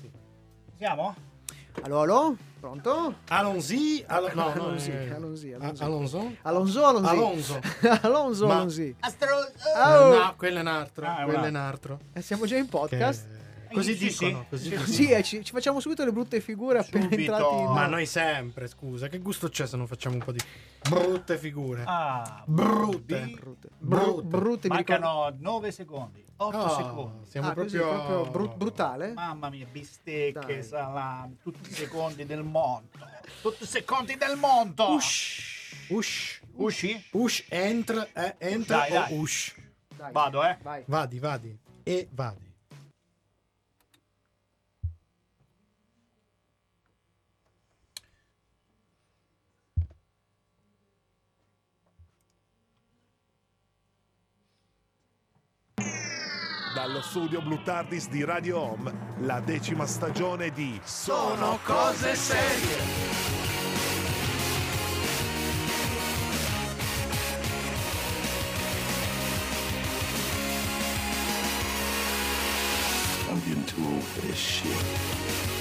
sì. Siamo? Allo, allo? Pronto? Allons-y. Allo- no, no, Allons-y, eh, allons-y, A- allons-y. Alonso? Alonso, Alonso. Alonso. Alonso, Ma- Alonso. Astro... Oh. No, quello è un altro. Ah, è un quello è un altro. Eh, siamo già in podcast. Che- Così Sì, sì. dicono. Così Sì, dicono. Sì, eh, ci, ci facciamo subito le brutte figure appena Subito. entrati in... Ma noi sempre, scusa, che gusto c'è se non facciamo un po' di brutte figure? Ah, Brutte. Brutte. Brutte. brutte, ricordo- Mancano 9 secondi, 8 Oh, secondi. Siamo Ah, così, proprio... proprio bru- brutale? Mamma mia, bistecche, Dai. salami, tutti i secondi del mondo. Tutti i secondi del mondo. Ush. Ush. Usci? Ush, entra, eh, entra Dai, o dai. ush. Dai, Vado, eh. Vai. Vadi, vadi. E vadi. Dallo studio Blue Tardis di Radio Home, la decima stagione di Sono cose serie. I'm getting too old for this shit.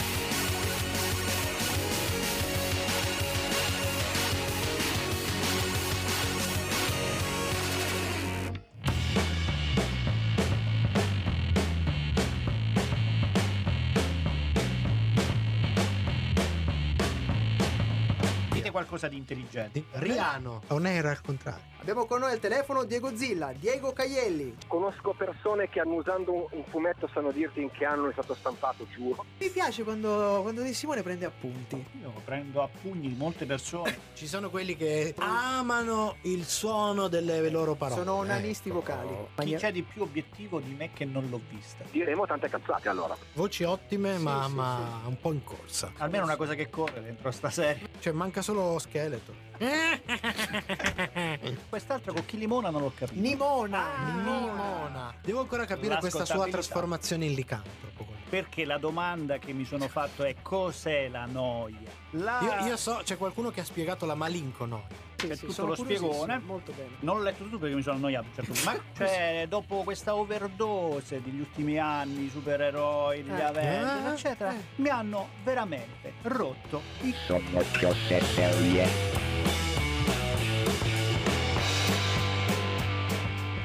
Intelligente. Riano. Non era al contrario. Abbiamo con noi al telefono Diego Zilla, Diego Caielli. Conosco persone che anno usando un, fumetto sanno dirti in che anno è stato stampato, giuro. Mi piace quando, quando Di Simone prende appunti. Io prendo a pugni molte persone. Ci sono quelli che amano il suono delle loro parole. Sono onanisti Ecco. vocali. Chi c'è di più obiettivo di me che non l'ho vista? Diremo tante cazzate allora. Voci ottime, ma, sì, ma un po' in corsa. Almeno una cosa che corre dentro sta serie. Cioè, manca solo scheletro. Quest'altra con chi limona non l'ho capito. Nimona. Nimona. Devo ancora capire questa sua trasformazione in licantropo. Perché la domanda che mi sono fatto è cos'è la noia? La... Io, io so, c'è qualcuno che ha spiegato la malinconoia. Sì, C'è sì, tutto sono lo spiegone. Molto bene. Non l'ho letto tutto perché mi sono annoiato certo. Ma cioè, dopo questa overdose degli ultimi anni, i supereroi, gli Eh. Avengers, Eh. eccetera, Eh. mi hanno veramente rotto i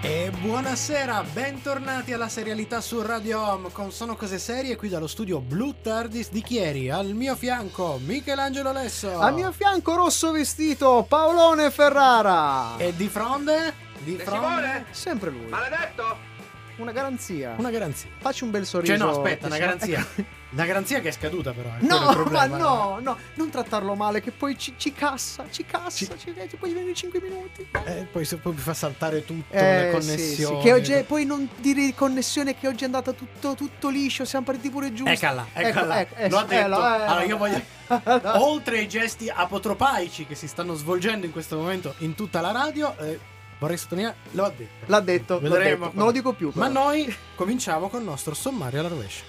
E buonasera, bentornati alla serialità su Radio Home con Sono Cose Serie qui dallo studio Blue Tardis di Chieri. Al mio fianco Michelangelo Lesso. A mio fianco rosso vestito Paolone Ferrara. E di fronte? Di fronte? Sempre lui. Maledetto! Una garanzia. Una garanzia. Facci un bel sorriso. Cioè no, aspetta, una garanzia. sia- Una garanzia che è scaduta però. è quello il No, ma problema. no, no, non trattarlo male che poi ci, ci cassa, ci cassa, Ci- ci, ci, poi vengono i 5 minuti. Eh, poi, se poi mi fa saltare tutto, Eh, le sì, connessioni. sì, Che oggi è- poi non dire di connessione che oggi è andata tutto, tutto liscio, siamo partiti pure giusto. Eccola, eccola. Ecco, eh, L'ho eh, detto. lo- eh, allora io voglio... no. Oltre ai gesti apotropaici che si stanno svolgendo in questo momento in tutta la radio, eh, vorrei sottolineare, l'ho detto. L'ha detto, l'ha Vedremo detto. non lo dico più. Ma però. noi cominciamo con il nostro sommario alla rovescia.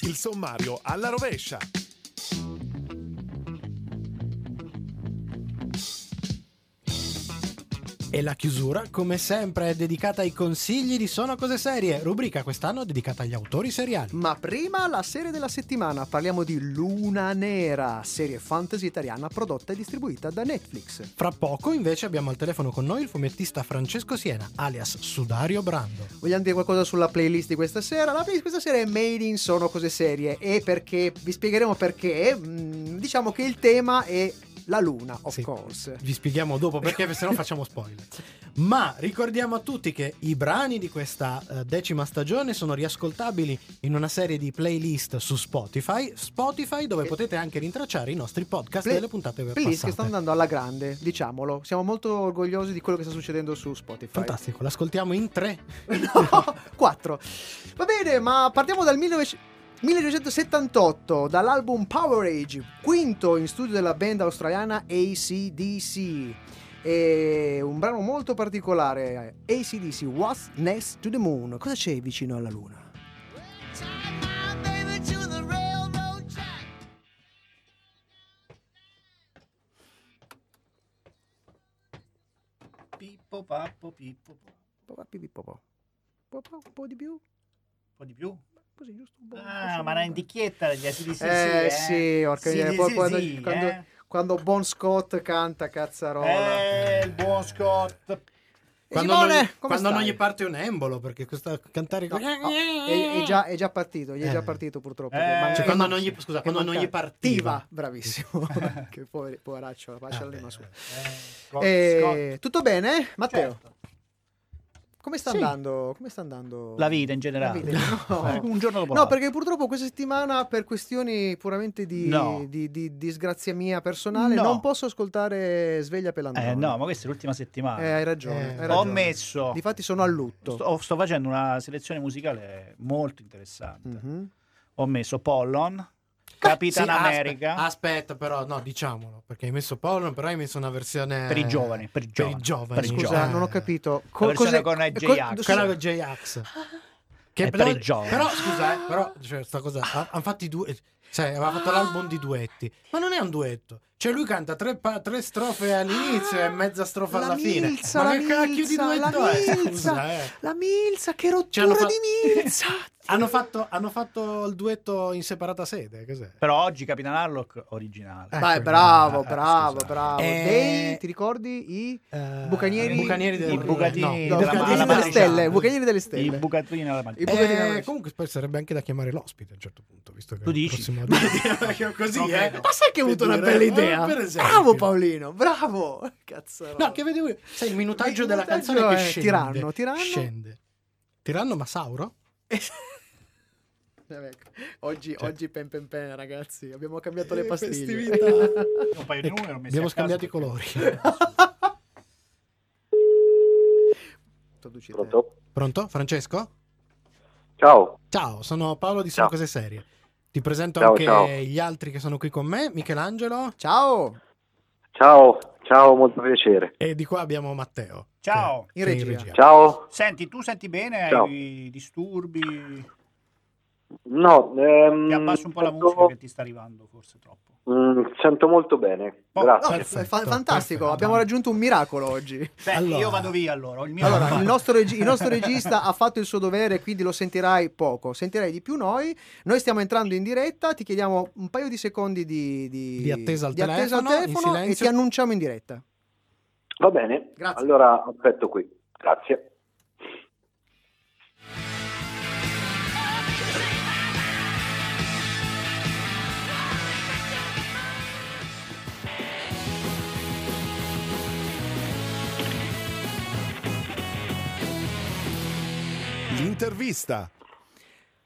Il sommario alla rovescia. E la chiusura, come sempre, è dedicata ai consigli di Sono Cose Serie, rubrica quest'anno dedicata agli autori seriali. Ma prima la serie della settimana, parliamo di Luna Nera, serie fantasy italiana prodotta e distribuita da Netflix. Fra poco invece abbiamo al telefono con noi il fumettista Francesco Siena, alias Sudario Brando. Vogliamo dire qualcosa sulla playlist di questa sera? La playlist di questa sera è Made in Sono Cose Serie e perché, vi spiegheremo perché, mm, diciamo che il tema è la luna, of Sì. course. Vi spieghiamo dopo perché se no facciamo spoiler. Ma ricordiamo a tutti che i brani di questa eh, decima stagione sono riascoltabili in una serie di playlist su Spotify, Spotify dove E- potete anche rintracciare i nostri podcast Play- delle puntate Playlist che passate. stanno andando alla grande, diciamolo. Siamo molto orgogliosi di quello che sta succedendo su Spotify. Fantastico, l'ascoltiamo in tre. No, 4. Va bene, ma partiamo dal 1900 1978, dall'album Power Age, quinto in studio della band australiana ACDC. E un brano molto particolare, ACDC, What's Next to the Moon? Cosa c'è vicino alla luna? Pippo pappo pippo po. Po- po- po- po- po- po- Un po' di più? Un po' di più? Così giusto un po'. Ah, ma una indichietta degli Eh sì, porca Sì, miseria, sì, poi- sì, quando, sì, quando- eh. quando Bon Scott canta cazzarola. Eh, il buon Scott. Quando, Simone, non, quando non gli parte un embolo, perché questa cantare No, no, è, è già, è già partito, gli è già Eh. partito purtroppo. Eh, manca- Cioè, quando man- non gli, scusa, quando non gli partiva. bravissimo. che poveri- poveraccio, la pace Ah, all'anima sua. Eh, Scott, Eh, tutto bene, Matteo? Certo. Come sta Sì. andando? Come sta andando? La vita in generale. Vita, no. Un giorno dopo No, l'altro. perché purtroppo questa settimana, per questioni puramente di, No. di- di disgrazia mia personale, No. non posso ascoltare Sveglia Pelandrone. Eh, no, ma questa è l'ultima settimana. Eh, hai ragione. Eh, hai Ho ragione. messo. Difatti sono a lutto. Sto, sto facendo una selezione musicale molto interessante. Mhm. Ho messo Pollon, Capitan Sì, aspe- America. Aspetta, però, no, diciamolo, perché hai messo Paolo, però hai messo una versione Per i giovani, per i per i giovani. giovani. Per i Scusa, giovani. non ho capito. La versione con cos'è- J-Ax. co- Quella con J-Ax. Che È per i giovani. Però, scusa, eh, però, cioè, sta cosa, hanno fatto i due, cioè, aveva fatto l'album di duetti, ma non è un duetto. Cioè, lui canta tre, pa- tre strofe all'inizio e mezza strofa La alla fine. Milza, ma la che cacchio di Milza, la duetto è? Milza. Scusa, eh. La Milza, che rottura fa- di Milza! Hanno fatto, hanno fatto il duetto in separata sede, cos'è? Però oggi Capitan Harlock originale. Eh, Vai, Ecco, bravo, eh, bravo, scusa. bravo. Eh, Dei, ti ricordi i Eh, Bucanieri- bucanieri delle i bucatini no, della Bucatini delle stelle, Bucanieri delle I stelle. bucatini alla mattina. I Eh, comunque poi sarebbe anche da chiamare l'ospite a un certo punto, visto che Tu dici? prossimo così, eh. Ma sai che hai avuto una bella idea? Eh, per esempio. Bravo Paolino, bravo! Cazzo. No, che vedevo io. Sai, il minutaggio Il della minutaggio canzone che è scende. tiranno, tiranno. Scende. Tiranno Masauro? Vabbè, Oggi, Cioè- oggi pen pen pen, ragazzi. Abbiamo cambiato le Eh, pastiglie. Un paio di numeri Abbiamo a caso scambiato i colori. Pronto? Pronto? Francesco? Ciao. Ciao, sono Paolo di Sono. Cose Serie. Ti presento Ciao, anche ciao. gli altri che sono qui con me, Michelangelo Ciao! Ciao, ciao, molto piacere. e di qua abbiamo Matteo. Ciao. che- In è regia. Ciao. Senti, tu senti bene? Ciao. Hai disturbi? No, ehm, Ti abbasso un po' la sento- musica che ti sta arrivando, forse troppo. Mm, sento molto bene. Oh, No, Grazie. è Perfetto, fa- fantastico, perfetto. abbiamo raggiunto un miracolo oggi. Beh, Allora. io vado via allora. Il mio Allora, il nostro, regi- il nostro regista ha fatto il suo dovere, quindi lo sentirai poco. Sentirai di più noi. Noi stiamo entrando in diretta, ti chiediamo un paio di secondi di, di- Di attesa al di attesa al telefono, telefono e ti annunciamo in diretta. Va bene. Grazie. Allora aspetto qui. Grazie. L'intervista.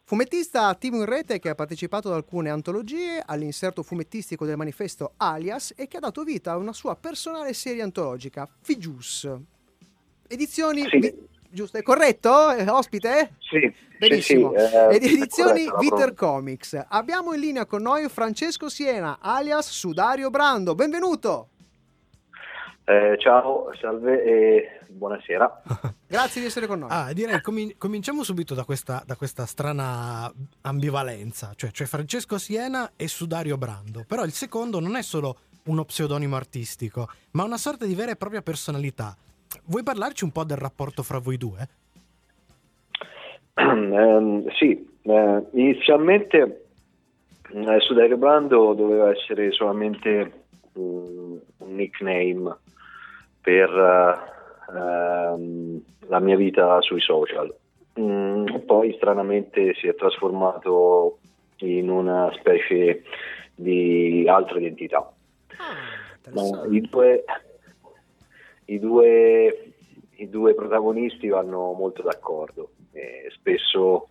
Fumettista attivo in rete che ha partecipato ad alcune antologie, all'inserto fumettistico del manifesto Alias e che ha dato vita a una sua personale serie antologica, Figius. Edizioni... Sì. vi- giusto, è corretto? Ospite? Sì, Benissimo. sì, sì, eh, Ed edizioni la Viter. Comics. Abbiamo in linea con noi Francesco Siena, alias Sudario Brando. Benvenuto. Eh, ciao, salve e buonasera. Grazie di essere con noi. Ah, direi comin- cominciamo subito da questa, da questa strana ambivalenza, cioè, cioè Francesco Siena e Sudario Brando, però il secondo non è solo uno pseudonimo artistico, ma una sorta di vera e propria personalità. Vuoi parlarci un po' del rapporto fra voi due? Ehm, sì, eh, inizialmente eh, Sudario Brando doveva essere solamente mm, un nickname per eh, ehm, la mia vita sui social. Mm, poi stranamente si è trasformato in una specie di altra identità. Ah, No, i, due, i, due, I due protagonisti vanno molto d'accordo e spesso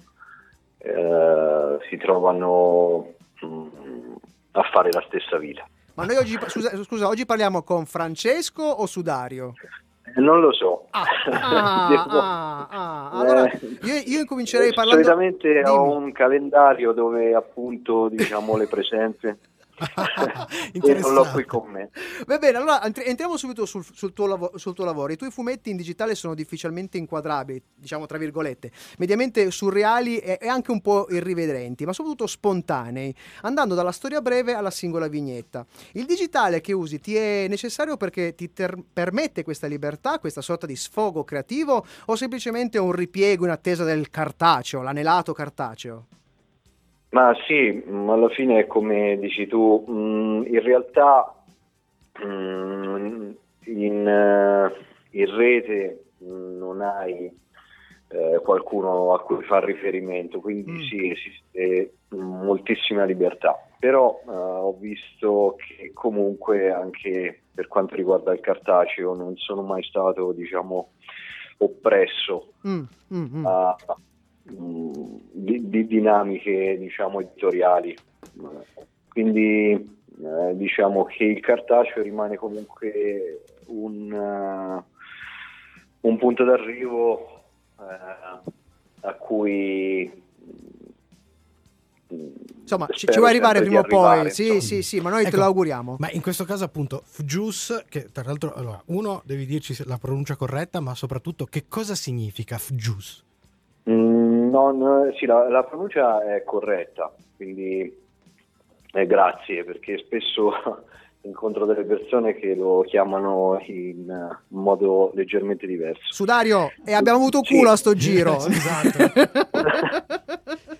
eh, si trovano mm, a fare la stessa vita. Ma noi oggi, scusa, scusa, oggi parliamo con Francesco o Sudario? Eh, Non lo so. Ah, ah, ah, ah. Allora, Eh, io, io incomincerei parlando... Solitamente ho Dimmi. un calendario dove appunto diciamo le presenze e non l'ho qui con me. Va bene, allora entri- entriamo subito sul, sul tuo lavo- sul tuo lavoro. I tuoi fumetti in digitale sono difficilmente inquadrabili, diciamo tra virgolette, mediamente surreali e, e anche un po' irrivedenti, ma soprattutto spontanei, andando dalla storia breve alla singola vignetta. Il digitale che usi ti è necessario perché ti ter- permette questa libertà, questa sorta di sfogo creativo o semplicemente un ripiego in attesa del cartaceo, l'anelato cartaceo? Ma sì, mm, alla fine è come dici tu, mm, in realtà mm, in, eh, in rete non hai eh, qualcuno a cui far riferimento, quindi Mm. sì, esiste moltissima libertà. Però eh, ho visto che comunque anche per quanto riguarda il cartaceo non sono mai stato, diciamo, oppresso Mm, mm, mm. a di, di dinamiche diciamo editoriali quindi eh, diciamo che il cartaceo rimane comunque un, eh, un punto d'arrivo eh, a cui mm, Insomma, ci, ci vuoi arrivare prima o poi? Sì, insomma. sì, sì, ma noi te Ecco, lo auguriamo. Ma in questo caso, appunto, FJuice, che tra l'altro, allora, uno, devi dirci la pronuncia corretta, ma soprattutto che cosa significa FJuice? Non- sì, la, la pronuncia è corretta, quindi eh, grazie perché spesso incontro delle persone che lo chiamano in eh, modo leggermente diverso. Su Dario, e abbiamo avuto Sì. culo a sto giro. Esatto.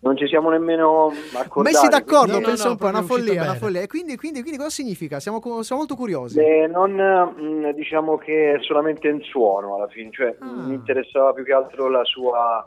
Non ci siamo nemmeno accordati. Messi d'accordo, No, no, penso no, un po', è una follia, una follia. E quindi, quindi, quindi cosa significa? Siamo, siamo molto curiosi. Beh, non mm, diciamo che è solamente un suono alla fine, cioè Ah. mi interessava più che altro la sua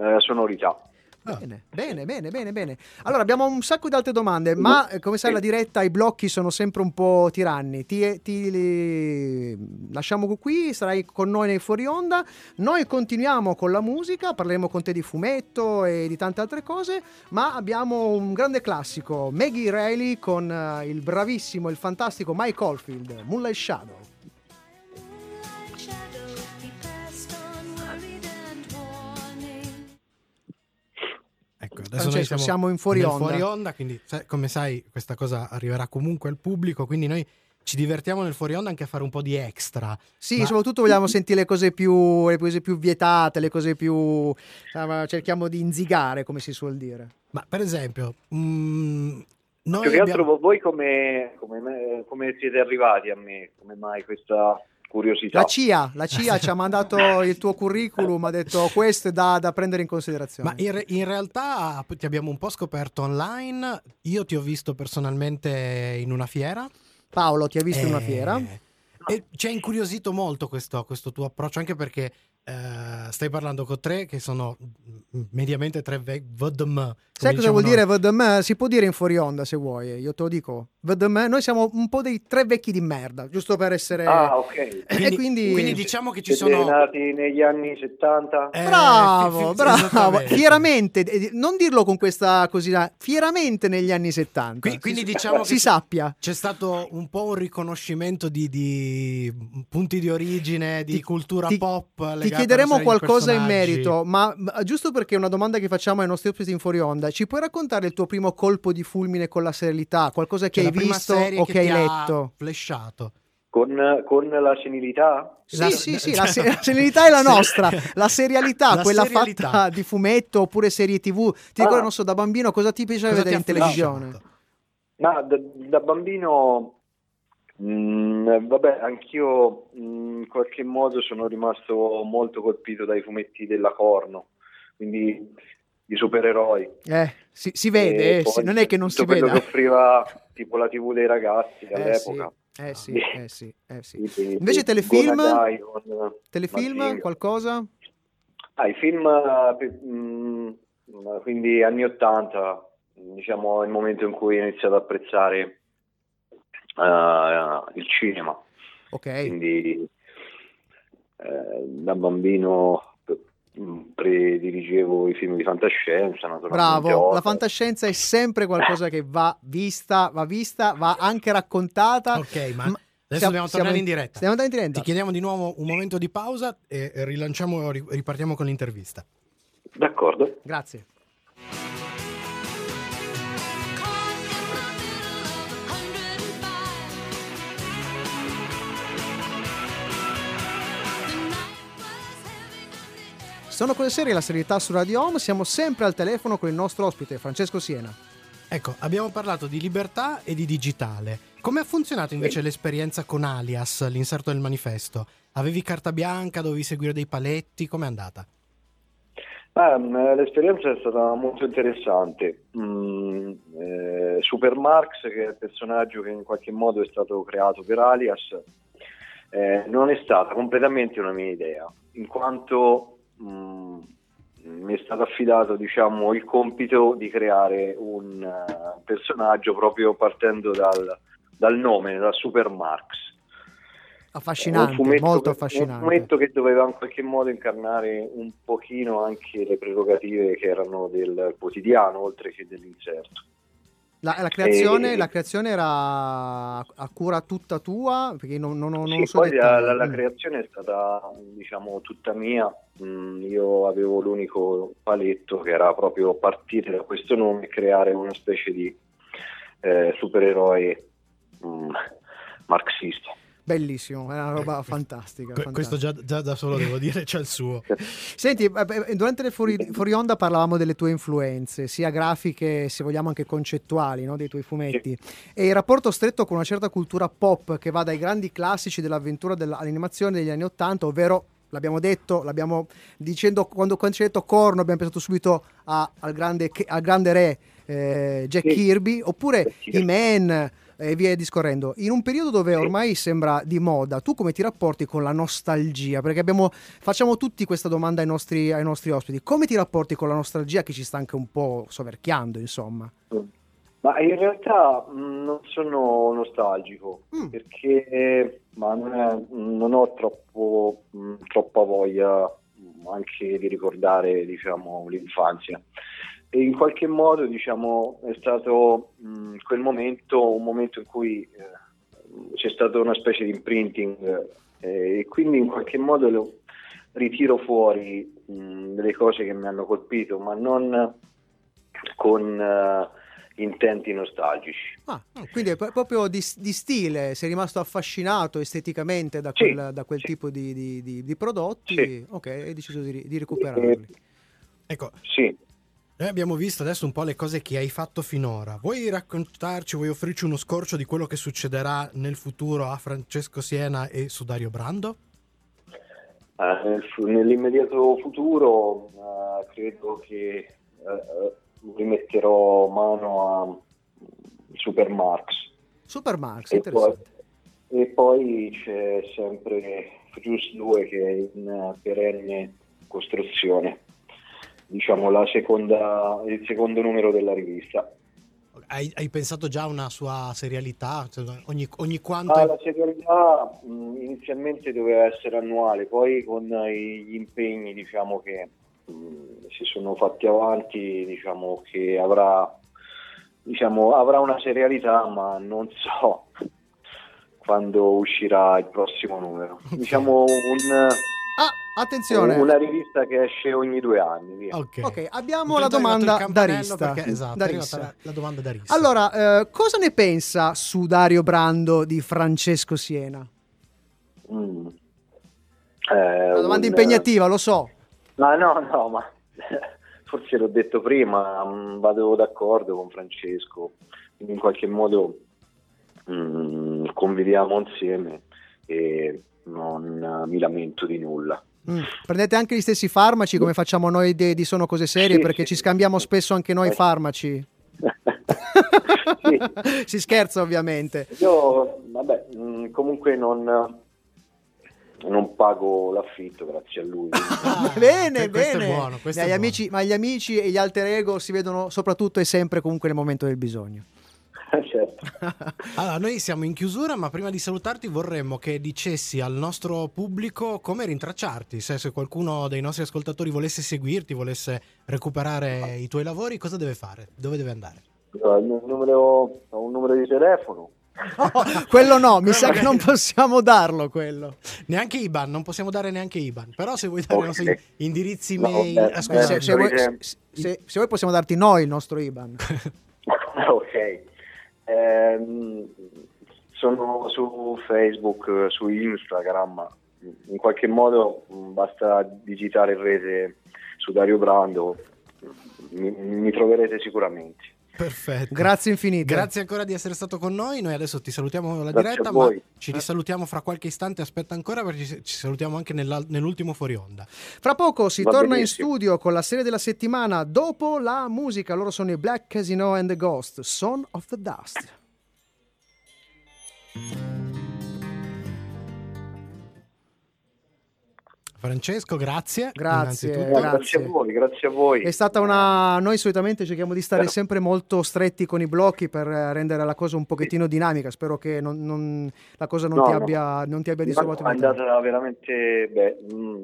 eh, sonorità. Ah. Bene, bene, bene, bene, bene. Allora, abbiamo un sacco di altre domande, ma eh, come sai la diretta, i blocchi sono sempre un po' tiranni. Ti, ti li lasciamo qui, sarai con noi nei fuori onda. Noi continuiamo con la musica, parleremo con te di fumetto e di tante altre cose, ma abbiamo un grande classico, Maggie Reilly con eh, il bravissimo, il fantastico Mike Oldfield, Moonlight Shadow. Ecco, adesso noi Francesco, siamo, siamo in fuori nel onda. fuori onda, quindi come sai questa cosa arriverà comunque al pubblico, quindi noi ci divertiamo nel fuori onda anche a fare un po' di extra. Sì, Ma- soprattutto vogliamo sentire le cose più, le cose più vietate, le cose più... insomma, cerchiamo di inzigare, come si suol dire. Ma per esempio, mm, noi Più che altro abbiamo- voi come, come me- come siete arrivati a me? Come mai questa curiosità? La CIA, la CIA ci ha mandato il tuo curriculum, ha detto questo è da, da prendere in considerazione. Ma in, re- in realtà ti abbiamo un po' scoperto online. Io ti ho visto personalmente in una fiera. Paolo, ti ha visto in una Eh, fiera? E ci ha incuriosito molto questo, questo tuo approccio, anche perché eh, stai parlando con tre che sono mm, mediamente tre ve- VDM. Sai cosa vuol dire VDM? Si può dire in fuori onda se vuoi, io te lo dico. VDM, noi siamo un po' dei tre vecchi di merda, giusto per essere... Ah, ok. e Quindi, quindi- quindi diciamo che ci Siete sono. nati negli anni 70? Eh, Bravo, bravo, fieramente, eh, non dirlo con questa così, fieramente negli anni 70. Qui- quindi si, diciamo si che- sappia. C'è stato un po' un riconoscimento di, di punti di origine, di Ti- cultura ti- pop. Ti a chiederemo qualcosa in merito, ma ma giusto perché è una domanda che facciamo ai nostri ospiti in fuori onda, ci puoi raccontare il tuo primo colpo di fulmine con la serialità? Qualcosa che Cioè, hai visto o che che hai ti ha letto? flashato. Con, con la senilità? Sì, La- sì, sì, cioè- la, se- la serialità è la nostra, la serialità, La quella serialità. fatta di fumetto oppure serie tv. Ti Ah. ricordo, non so, da bambino cosa ti piaceva Cosa ti vedere in televisione? Ma da, da bambino, mm, vabbè, anch'io mm, in qualche modo sono rimasto molto colpito dai fumetti della Corno, quindi di supereroi. Eh, si, si vede, eh, poi non è che non si tutto quello vede. che offriva tipo la TV dei ragazzi Eh, all'epoca. sì, eh sì, eh sì, eh sì. Invece telefilm? Telefilm, Mazinga. qualcosa? Ah, i film, eh, mm, quindi anni 80, diciamo il momento in cui ho iniziato ad apprezzare eh, il cinema. Ok. Quindi eh, da bambino mm, prediligevo i film di fantascienza. Bravo, la fantascienza è sempre qualcosa che va vista, va vista, va anche raccontata. Ok, ma Ma adesso siamo- dobbiamo tornare in diretta. Stiamo andando in diretta. Ti chiediamo di nuovo un momento di pausa e rilanciamo, ri- ripartiamo con l'intervista. D'accordo. Grazie. Sono cose serie, la serietà su Radio Home. Siamo sempre al telefono con il nostro ospite, Francesco Siena. Ecco, abbiamo parlato di libertà e di digitale. Come ha funzionato invece l'esperienza con Alias, l'inserto del manifesto? Avevi carta bianca, dovevi seguire dei paletti, com'è andata? Mm, l'esperienza è stata molto interessante. Mm, eh, Super Marx, che è il personaggio che in qualche modo è stato creato per Alias, eh, non è stata completamente una mia idea, in quanto mm, mi è stato affidato diciamo, il compito di creare un uh, personaggio proprio partendo dal, dal nome, da Super Marx. Affascinante, molto affascinante. Un fumetto che doveva in qualche modo incarnare un pochino anche le prerogative che erano del quotidiano, oltre che dell'inserto. La, la, creazione, e... la, creazione, era a cura tutta tua? Perché non, non, non sì, so poi la, la, creazione è stata diciamo tutta mia. Mm, io avevo l'unico paletto che era proprio partire da questo nome e creare una specie di eh, supereroe mm, marxista. Bellissimo, è una roba fantastica. Que- questo già, già, da solo devo dire c'è il suo. Senti, durante le fuori, fuori, onda parlavamo delle tue influenze, sia grafiche, se vogliamo anche concettuali, no? dei tuoi fumetti. Sì. E il rapporto stretto con una certa cultura pop che va dai grandi classici dell'avventura dell'animazione degli anni Ottanta, ovvero l'abbiamo detto, l'abbiamo dicendo quando, quando ci hai detto corno abbiamo pensato subito a, al, grande, al, grande, re eh, Jack sì. Kirby, oppure i Man e via discorrendo. In un periodo dove ormai sembra di moda, tu come ti rapporti con la nostalgia? Perché abbiamo, facciamo tutti questa domanda ai nostri, ai nostri ospiti. Come ti rapporti con la nostalgia che ci sta anche un po' soverchiando, insomma? Ma in realtà mh, non sono nostalgico mm. perché ma non, è, non, ho troppo, mh, troppa voglia anche di ricordare diciamo, l'infanzia e in qualche modo diciamo, è stato mh, quel momento un momento in cui eh, c'è stata una specie di imprinting eh, e quindi in qualche modo lo ritiro fuori mh, delle cose che mi hanno colpito ma non con uh, intenti nostalgici. Ah, quindi è proprio di, di, stile, sei rimasto affascinato esteticamente da quel, sì, da quel sì. tipo di, di, di prodotti, sì. ok, hai deciso di, recuperarli. Eh, ecco, sì. Noi abbiamo visto adesso un po' le cose che hai fatto finora. Vuoi raccontarci, vuoi offrirci uno scorcio di quello che succederà nel futuro a Francesco Siena e su Dario Brando? Uh, nell'immediato futuro uh, credo che uh, rimetterò mano a Supermarx. Supermarx, e interessante. Poi, e poi c'è sempre Furious 2 che è in perenne costruzione diciamo, seconda, il secondo numero della rivista. Hai, hai, pensato già a una sua serialità? Cioè, ogni, ogni quanto... Ah, la serialità mh, inizialmente doveva essere annuale, poi con gli impegni diciamo, che mh, si sono fatti avanti, diciamo che avrà, diciamo, avrà una serialità, ma non so quando uscirà il prossimo numero. Diciamo un Attenzione. Una rivista che esce ogni due anni. Via. Okay. ok, abbiamo la domanda da Rista. Perché, esatto, da Rista. La, la, domanda da Rista. Allora, eh, cosa ne pensa su Dario Brando di Francesco Siena? Mm. Eh, una domanda un... impegnativa, lo so. Ma no, no, ma forse l'ho detto prima, mm, vado d'accordo con Francesco, in qualche modo mm, conviviamo insieme e non mi lamento di nulla. Mm. Prendete anche gli stessi farmaci come facciamo noi di, di Sono Cose Serie sì, perché sì, ci scambiamo sì. spesso anche noi farmaci. si scherza ovviamente. Io, vabbè, mm, comunque non, non pago l'affitto grazie a lui. Ah, bene, bene. Buono, ma, gli amici, ma gli amici e gli alter ego si vedono soprattutto e sempre comunque nel momento del bisogno. certo. allora, noi siamo in chiusura, ma prima di salutarti vorremmo che dicessi al nostro pubblico come rintracciarti. Se, se qualcuno dei nostri ascoltatori volesse seguirti, volesse recuperare i tuoi lavori, cosa deve fare? Dove deve andare? Un numero, un numero di telefono. Oh, quello no, mi sa che non possiamo darlo quello. Neanche IBAN, non possiamo dare neanche IBAN. Però se vuoi dare okay. i nostri indirizzi no, mail, beh, se, se, vuoi, se, se, vuoi possiamo darti noi il nostro IBAN. ok. Eh, sono su Facebook, su Instagram, in qualche modo basta digitare in rete su Dario Brando, mi, mi troverete sicuramente. Perfetto. Grazie infinite. Grazie ancora di essere stato con noi. Noi adesso ti salutiamo la Grazie diretta, ma ci risalutiamo fra qualche istante. Aspetta ancora perché ci, salutiamo anche nella- nell'ultimo fuori onda. Fra poco si Va torna in benissimo. studio con la serie della settimana dopo la musica. Loro sono i Black Casino and the Ghost, Son of the Dust. Francesco, grazie. Grazie. grazie grazie. a voi, grazie a voi. È stata una. Noi solitamente cerchiamo di stare Però- sempre molto stretti con i blocchi per eh, rendere la cosa un pochettino dinamica. Spero che non- non- la cosa non, No, ti no. abbia, non ti abbia disturbato. è andata veramente, beh, mm,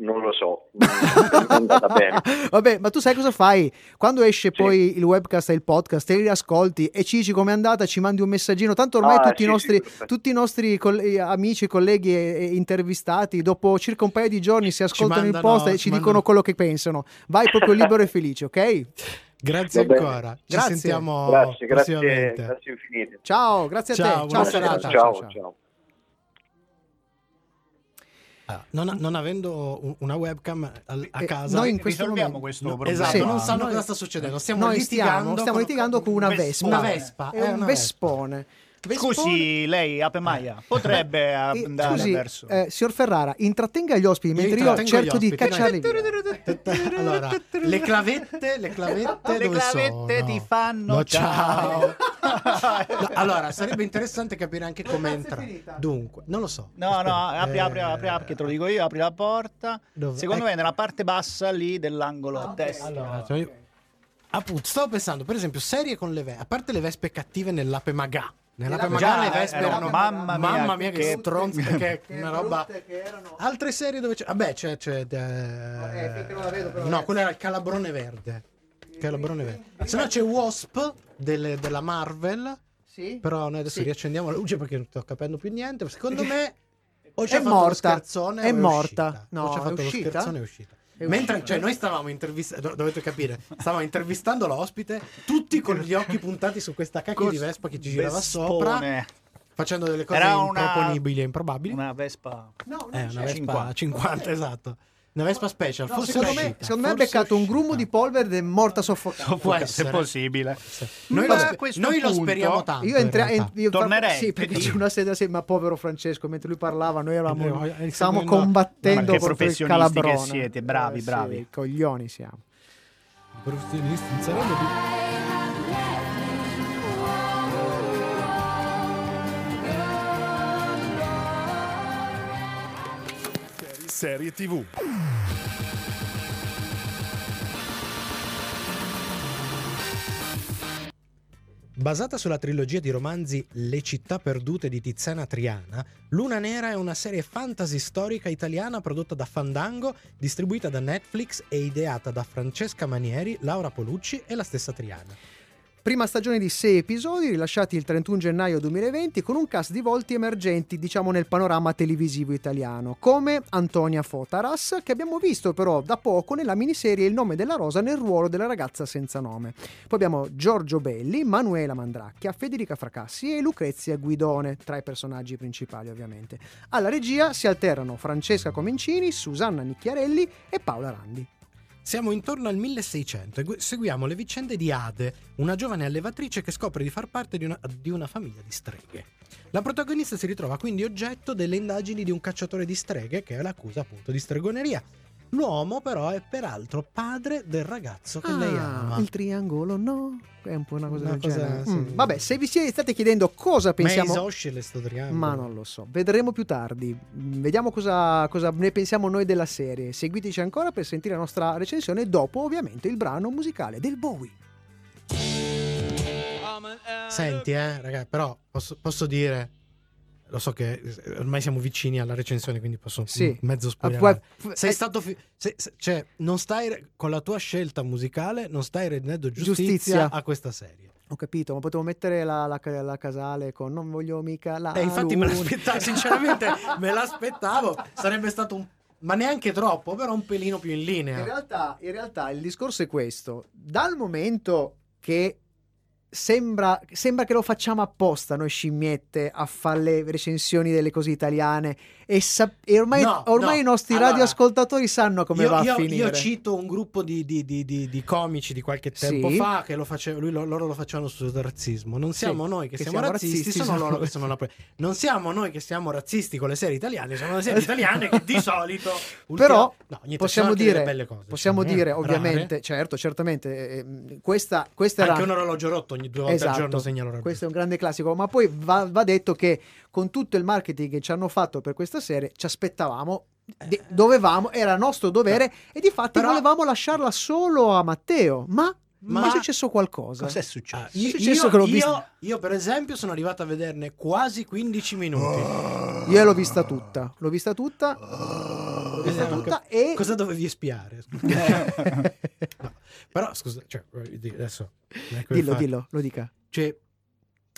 non lo so, Mm, è andata bene. Vabbè, ma tu sai cosa fai? Quando esce Sì. poi il webcast e il podcast, te li riascolti e ci dici com'è andata, ci mandi un messaggino. Tanto ormai Ah, tutti, i sì, nostri, sì, tutti i nostri coll- eh, amici, colleghi e, e intervistati, dopo circa un paio di giorni si ascoltano il mandano- post e ci ci dicono mandano- quello che pensano. Vai proprio libero e felice, ok? Grazie ancora. Ci Grazie. sentiamo Grazie, grazie, grazie infinite. Ciao, grazie a Ciao, te. buona Ciao, serata. ciao, ciao. Ah, non, non avendo un- una webcam a Eh, casa, noi in questo Risolviamo momento- questo no, problema. esatto, Sì. non sanno Noi- cosa sta succedendo. Stiamo Noi litigando. stiamo, stiamo litigando con una un Vespa. Una Vespa, È è un una Vespone. Vespone- Scusi, lei, Ape Maia, potrebbe Eh, andare Scusi, verso... eh, signor Ferrara, intrattenga gli ospiti Io mentre io cerco di cacciarli. Allora, le clavette, le clavette Le dove clavette sono? ti fanno No, ciao. No, allora, sarebbe interessante capire anche come entra. Dunque, non lo so. No, Aspetta, no, apri, apri, eh, apri, apri, che te lo dico io, apri la porta. Dove? Secondo Ecco. me nella parte bassa lì dell'angolo Ah, a destra. Allora, cioè io- appunto, stavo pensando, per esempio, serie con le vespe, a parte le vespe cattive nell'ape Magà. Magà Magà, le vespe erano mamma mia, mamma mia che, che- stronze, che è una roba che erano. Altre serie dove c'è Vabbè, c'è, c'è eh, Eh, la vedo, però, No, quello era il calabrone verde. Calabrone verde. Se no c'è Wasp delle- della Marvel, Sì? però noi adesso Sì. riaccendiamo la luce perché non sto capendo più niente. Secondo me o ci È morta. lo scherzone È morta. uscita. No, o ci ha è fatto lo uscita? scherzone e è uscita. Mentre cioè, noi stavamo intervistando, dovete capire, stavamo intervistando l'ospite, tutti con gli occhi puntati su questa cacchio di Cos- Vespa che ci girava Vespone. sopra, facendo delle cose Era improponibili e improbabili. Una Vespa. No, non una. Vespa 50. 50, esatto. Una Vespa Special, No, forse secondo, me, secondo me ha beccato un grummo di polvere ed è morta soffocata. Può Se essere. possibile. Noi, Ma lo, spe- noi lo speriamo tanto. Io, entra- io Tornerei, Sì, perché c'è una sera sì, ma povero Francesco, mentre lui parlava, noi eravamo, Eh, stavamo combattendo che contro il calabrone. che siete, bravi, Eh, sì, bravi. coglioni siamo. Professionisti in saranno di- Serie TV. Basata sulla trilogia di romanzi Le città perdute di Tiziana Triana, Luna Nera è una serie fantasy storica italiana prodotta da Fandango, distribuita da Netflix e ideata da Francesca Manieri, Laura Polucci e la stessa Triana. Prima stagione di 6 episodi rilasciati il 31 gennaio 2020 con un cast di volti emergenti diciamo nel panorama televisivo italiano come Antonia Fotaras che abbiamo visto però da poco nella miniserie Il nome della rosa nel ruolo della ragazza senza nome. Poi abbiamo Giorgio Belli, Manuela Mandracchia, Federica Fracassi e Lucrezia Guidone tra i personaggi principali ovviamente. Alla regia si alternano Francesca Comencini, Susanna Nicchiarelli e Paola Randi. Siamo intorno al 1600 e gu- seguiamo le vicende di Ade, una giovane allevatrice che scopre di far parte di una, di una famiglia di streghe. La protagonista si ritrova quindi oggetto delle indagini di un cacciatore di streghe che l'accusa appunto di stregoneria. L'uomo però è peraltro padre del ragazzo che lei Ah, ama. Il triangolo no, è un po' una cosa Una del cosa, genere. sì. Mm, Vabbè, se vi siete- state chiedendo cosa Ma è pensiamo... sto triangolo. Ma non lo so, vedremo più tardi. Vediamo cosa, cosa ne pensiamo noi della serie. Seguiteci ancora per sentire la nostra recensione dopo ovviamente il brano musicale del Bowie. Senti, eh, raga, però posso, posso dire. Lo so che eh, ormai siamo vicini alla recensione, quindi posso Sì. mezzo spoilerare. puoi- Sei eh, stato. fi- se- se- cioè, non stai. Con la tua scelta musicale, non stai rendendo giustizia, Giustizia. a questa serie. Ho capito, ma potevo mettere la, la- la casale con Non voglio mica la E Eh, infatti me luna. l'aspettavo, sinceramente me l'aspettavo. Sarebbe stato un. Ma neanche troppo, però un pelino più in In linea. realtà, in realtà il discorso è questo. Dal momento che sembra, sembra che lo facciamo apposta noi scimmiette a fare le recensioni delle cose italiane e, sa- e ormai, No, ormai no. i nostri Allora, radioascoltatori sanno come io, va io- a finire. io cito un gruppo di, di- di- di- di comici di qualche tempo Sì. fa che lo face- lui- lo- loro lo facevano sul razzismo. Non siamo Sì, noi che, che siamo, siamo razzisti, razzisti, sono sono- loro che sono la pre- Non siamo noi che siamo razzisti con le serie italiane, sono le serie italiane che di solito. ultima- Però No, niente, possiamo dire, belle cose, possiamo ci sono, dire eh, ovviamente, rare. certo, certamente, eh, questa, questa era... Anche un orologio rotto ogni due volte Esatto, al giorno segna l'orologio. questo è un grande classico, ma poi va, va detto che con tutto il marketing che ci hanno fatto per questa serie, ci aspettavamo, de- dovevamo, era nostro dovere e di fatti Eh. Però- volevamo lasciarla solo a Matteo, ma, Ma- è successo qualcosa. Cos'è successo? Ah, io, successo io- che l'ho io- vista- io, per esempio, sono arrivato a vederne quasi 15 minuti. Io l'ho vista tutta, l'ho vista tutta, l'ho vista Eh, tutta e... Cosa dovevi espiare? No, Però, scusa, cioè, adesso. dillo, fa- dillo, lo dica. Cioè,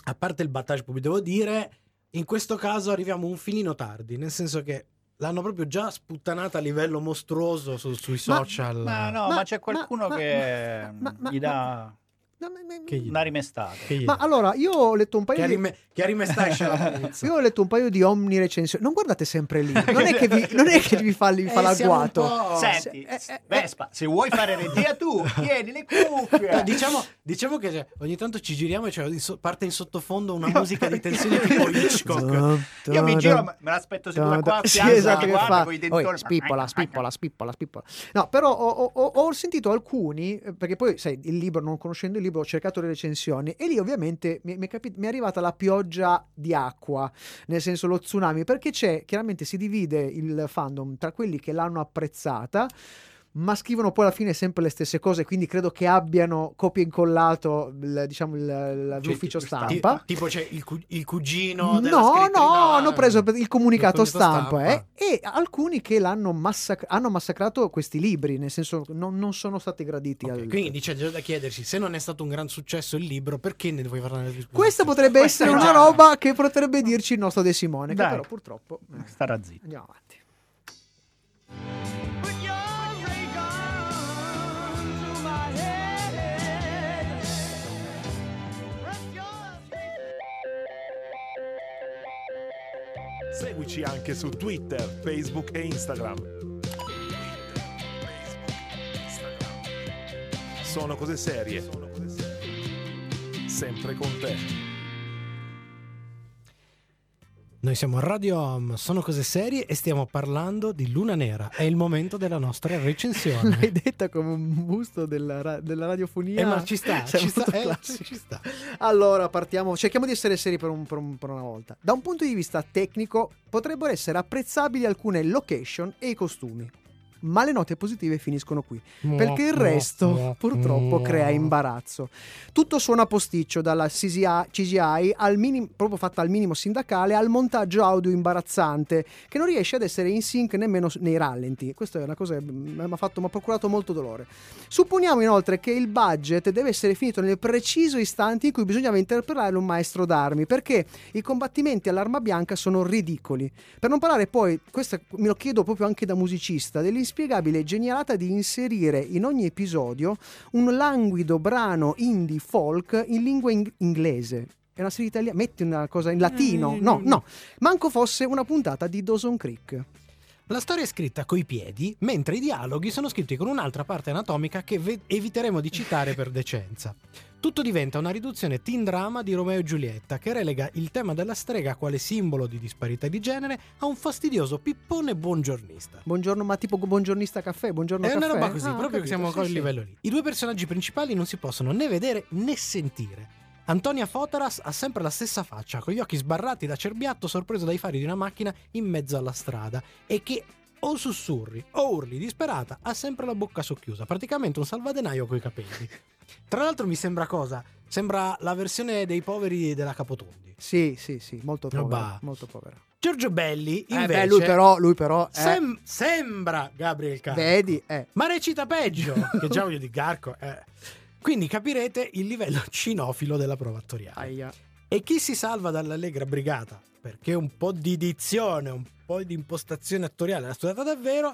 a parte il battage pubblico, devo dire, in questo caso arriviamo un filino tardi, nel senso che l'hanno proprio già sputtanata a livello mostruoso su- sui Ma- social. Ma no, Ma- ma, c'è qualcuno ma- che ma- ma- gli dà No, ma- ma- Che gli- una rimestata. che Ma allora, io ho letto un che paio a di... rime- che la puzza. Io ho letto un paio di omni recensioni. Non guardate sempre lì. Non è che vi, non è che vi fa, vi fa Eh, l'agguato. Senti, eh, eh, Vespa, se vuoi fare regia tu, tieni le cuffie. No, diciamo, diciamo che cioè, ogni tanto ci giriamo e so- parte in sottofondo una musica di tensione tipo Hitchcock. Io mi giro, me l'aspetto seduta qua a Sì, esatto, che guarda fa. Oi, spippola, spippola, spippola, spippola. No, però ho, ho- ho- ho sentito alcuni, eh, perché poi, sai, il libro, non conoscendo il libro, ho cercato le recensioni e lì ovviamente mi, mi è, capi- mi è arrivata la pioggia di acqua, nel senso lo tsunami, perché c'è, chiaramente si divide il fandom tra quelli che l'hanno apprezzata, ma scrivono poi alla fine sempre le stesse cose, quindi credo che abbiano copia e incollato il, diciamo, il- il- Cioè, l'ufficio stampa. ti- tipo c'è il, cu- il cugino della No, scrittrice- no, hanno preso il comunicato il stampa, comunicato eh, e alcuni che l'hanno massac- hanno massacrato questi libri, nel senso non, non sono stati graditi. Ok, al- quindi c'è già da chiedersi se non è stato un gran successo il libro, perché ne vuoi parlare di Questa potrebbe Questa essere una già- roba che potrebbe dirci il nostro De Simone, che Dai. però purtroppo... eh, Starà zitto. Andiamo avanti. Seguici anche su Twitter, Facebook e Instagram. Sono cose serie. Sempre con te. Noi siamo a Radio Home, sono cose serie e stiamo parlando di Luna Nera. È il momento della nostra recensione. L'hai detta come un busto della, ra- della radiofonia. Eh, ma ci sta, Sei ci sta, eh, ci sta. Allora, partiamo. Cerchiamo di essere seri per, un- per un- per una volta. Da un punto di vista tecnico, potrebbero essere apprezzabili alcune location e i costumi. Ma le note positive finiscono qui. Perché il resto purtroppo crea imbarazzo. Tutto suona posticcio dalla CGI, CGI al minim- proprio fatta al minimo sindacale al montaggio audio imbarazzante che non riesce ad essere in sync nemmeno nei rallenti. Questa è una cosa che mi ha fatto- mi ha procurato molto dolore. Supponiamo inoltre che il budget deve essere finito nel preciso istante in cui bisognava interpellare un maestro d'armi perché i combattimenti all'arma bianca sono ridicoli. Per non parlare poi, questo me lo chiedo proprio anche da musicista, dell'inspiegabile genialata di inserire in ogni episodio un languido brano indie folk in lingua ing- inglese. È una serie italiana, metti una cosa in latino. No, no, manco fosse una puntata di Dawson Creek. La storia è scritta coi piedi, mentre i dialoghi sono scritti con un'altra parte anatomica che ve- eviteremo di citare per decenza. Tutto diventa una riduzione teen drama di Romeo e Giulietta che relega il tema della strega quale simbolo di disparità di genere a un fastidioso pippone buongiornista. Buongiorno, ma tipo buongiornista caffè, buongiorno È caffè. una roba così, Ah, proprio capito, che siamo a quel sì. livello lì. I due personaggi principali non si possono né vedere né sentire. Antonia Fotaras ha sempre la stessa faccia, con gli occhi sbarrati da cerbiatto sorpreso dai fari di una macchina in mezzo alla strada e che o sussurri o urli disperata ha sempre la bocca socchiusa, praticamente un salvadenaio coi capelli. Tra l'altro mi sembra cosa? Sembra la versione dei poveri della Capotondi. Sì, sì, sì, molto povero, molto povero. Giorgio Belli invece Eh beh, lui però, lui però eh, sem- sembra Gabriel Carco. vedi, eh. Ma recita peggio, che già voglio di Garco. eh. Quindi capirete il livello cinofilo della prova attoriale. Aia. E chi si salva dall'allegra brigata, perché un po' di dizione, un po' di impostazione attoriale l'ha studiata davvero,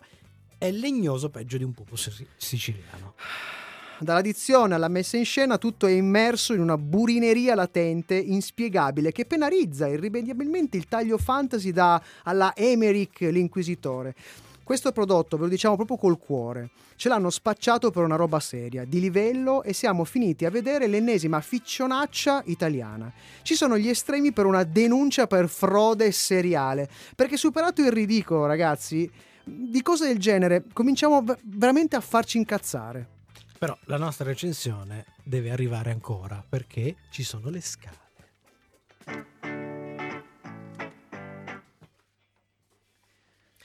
è legnoso peggio di un pupo si- siciliano. Dalla dizione alla messa in scena tutto è immerso in una burineria latente, inspiegabile, che penalizza irrimediabilmente il taglio fantasy da alla Emerick l'inquisitore. Questo prodotto, ve lo diciamo proprio col cuore, ce l'hanno spacciato per una roba seria, di livello e siamo finiti a vedere l'ennesima ficcionaccia italiana. Ci sono gli estremi per una denuncia per frode seriale, perché superato il ridicolo, ragazzi, di cose del genere cominciamo veramente a farci incazzare. Però la nostra recensione deve arrivare ancora perché ci sono le scale.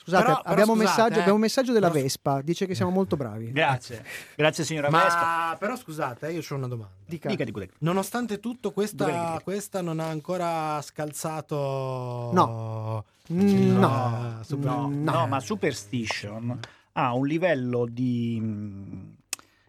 Scusate, Però- però abbiamo, un scusate, messaggio, eh. abbiamo un messaggio della Però- Vespa, dice che siamo molto bravi. Grazie. Grazie signora Vespa. Ma però scusate, eh, io ho una domanda. Dica. Dica di. Nonostante tutto, questa, questa non ha ancora scalzato. No. Mm, no. super- No, No. no, ma Superstition ha un livello di, mh,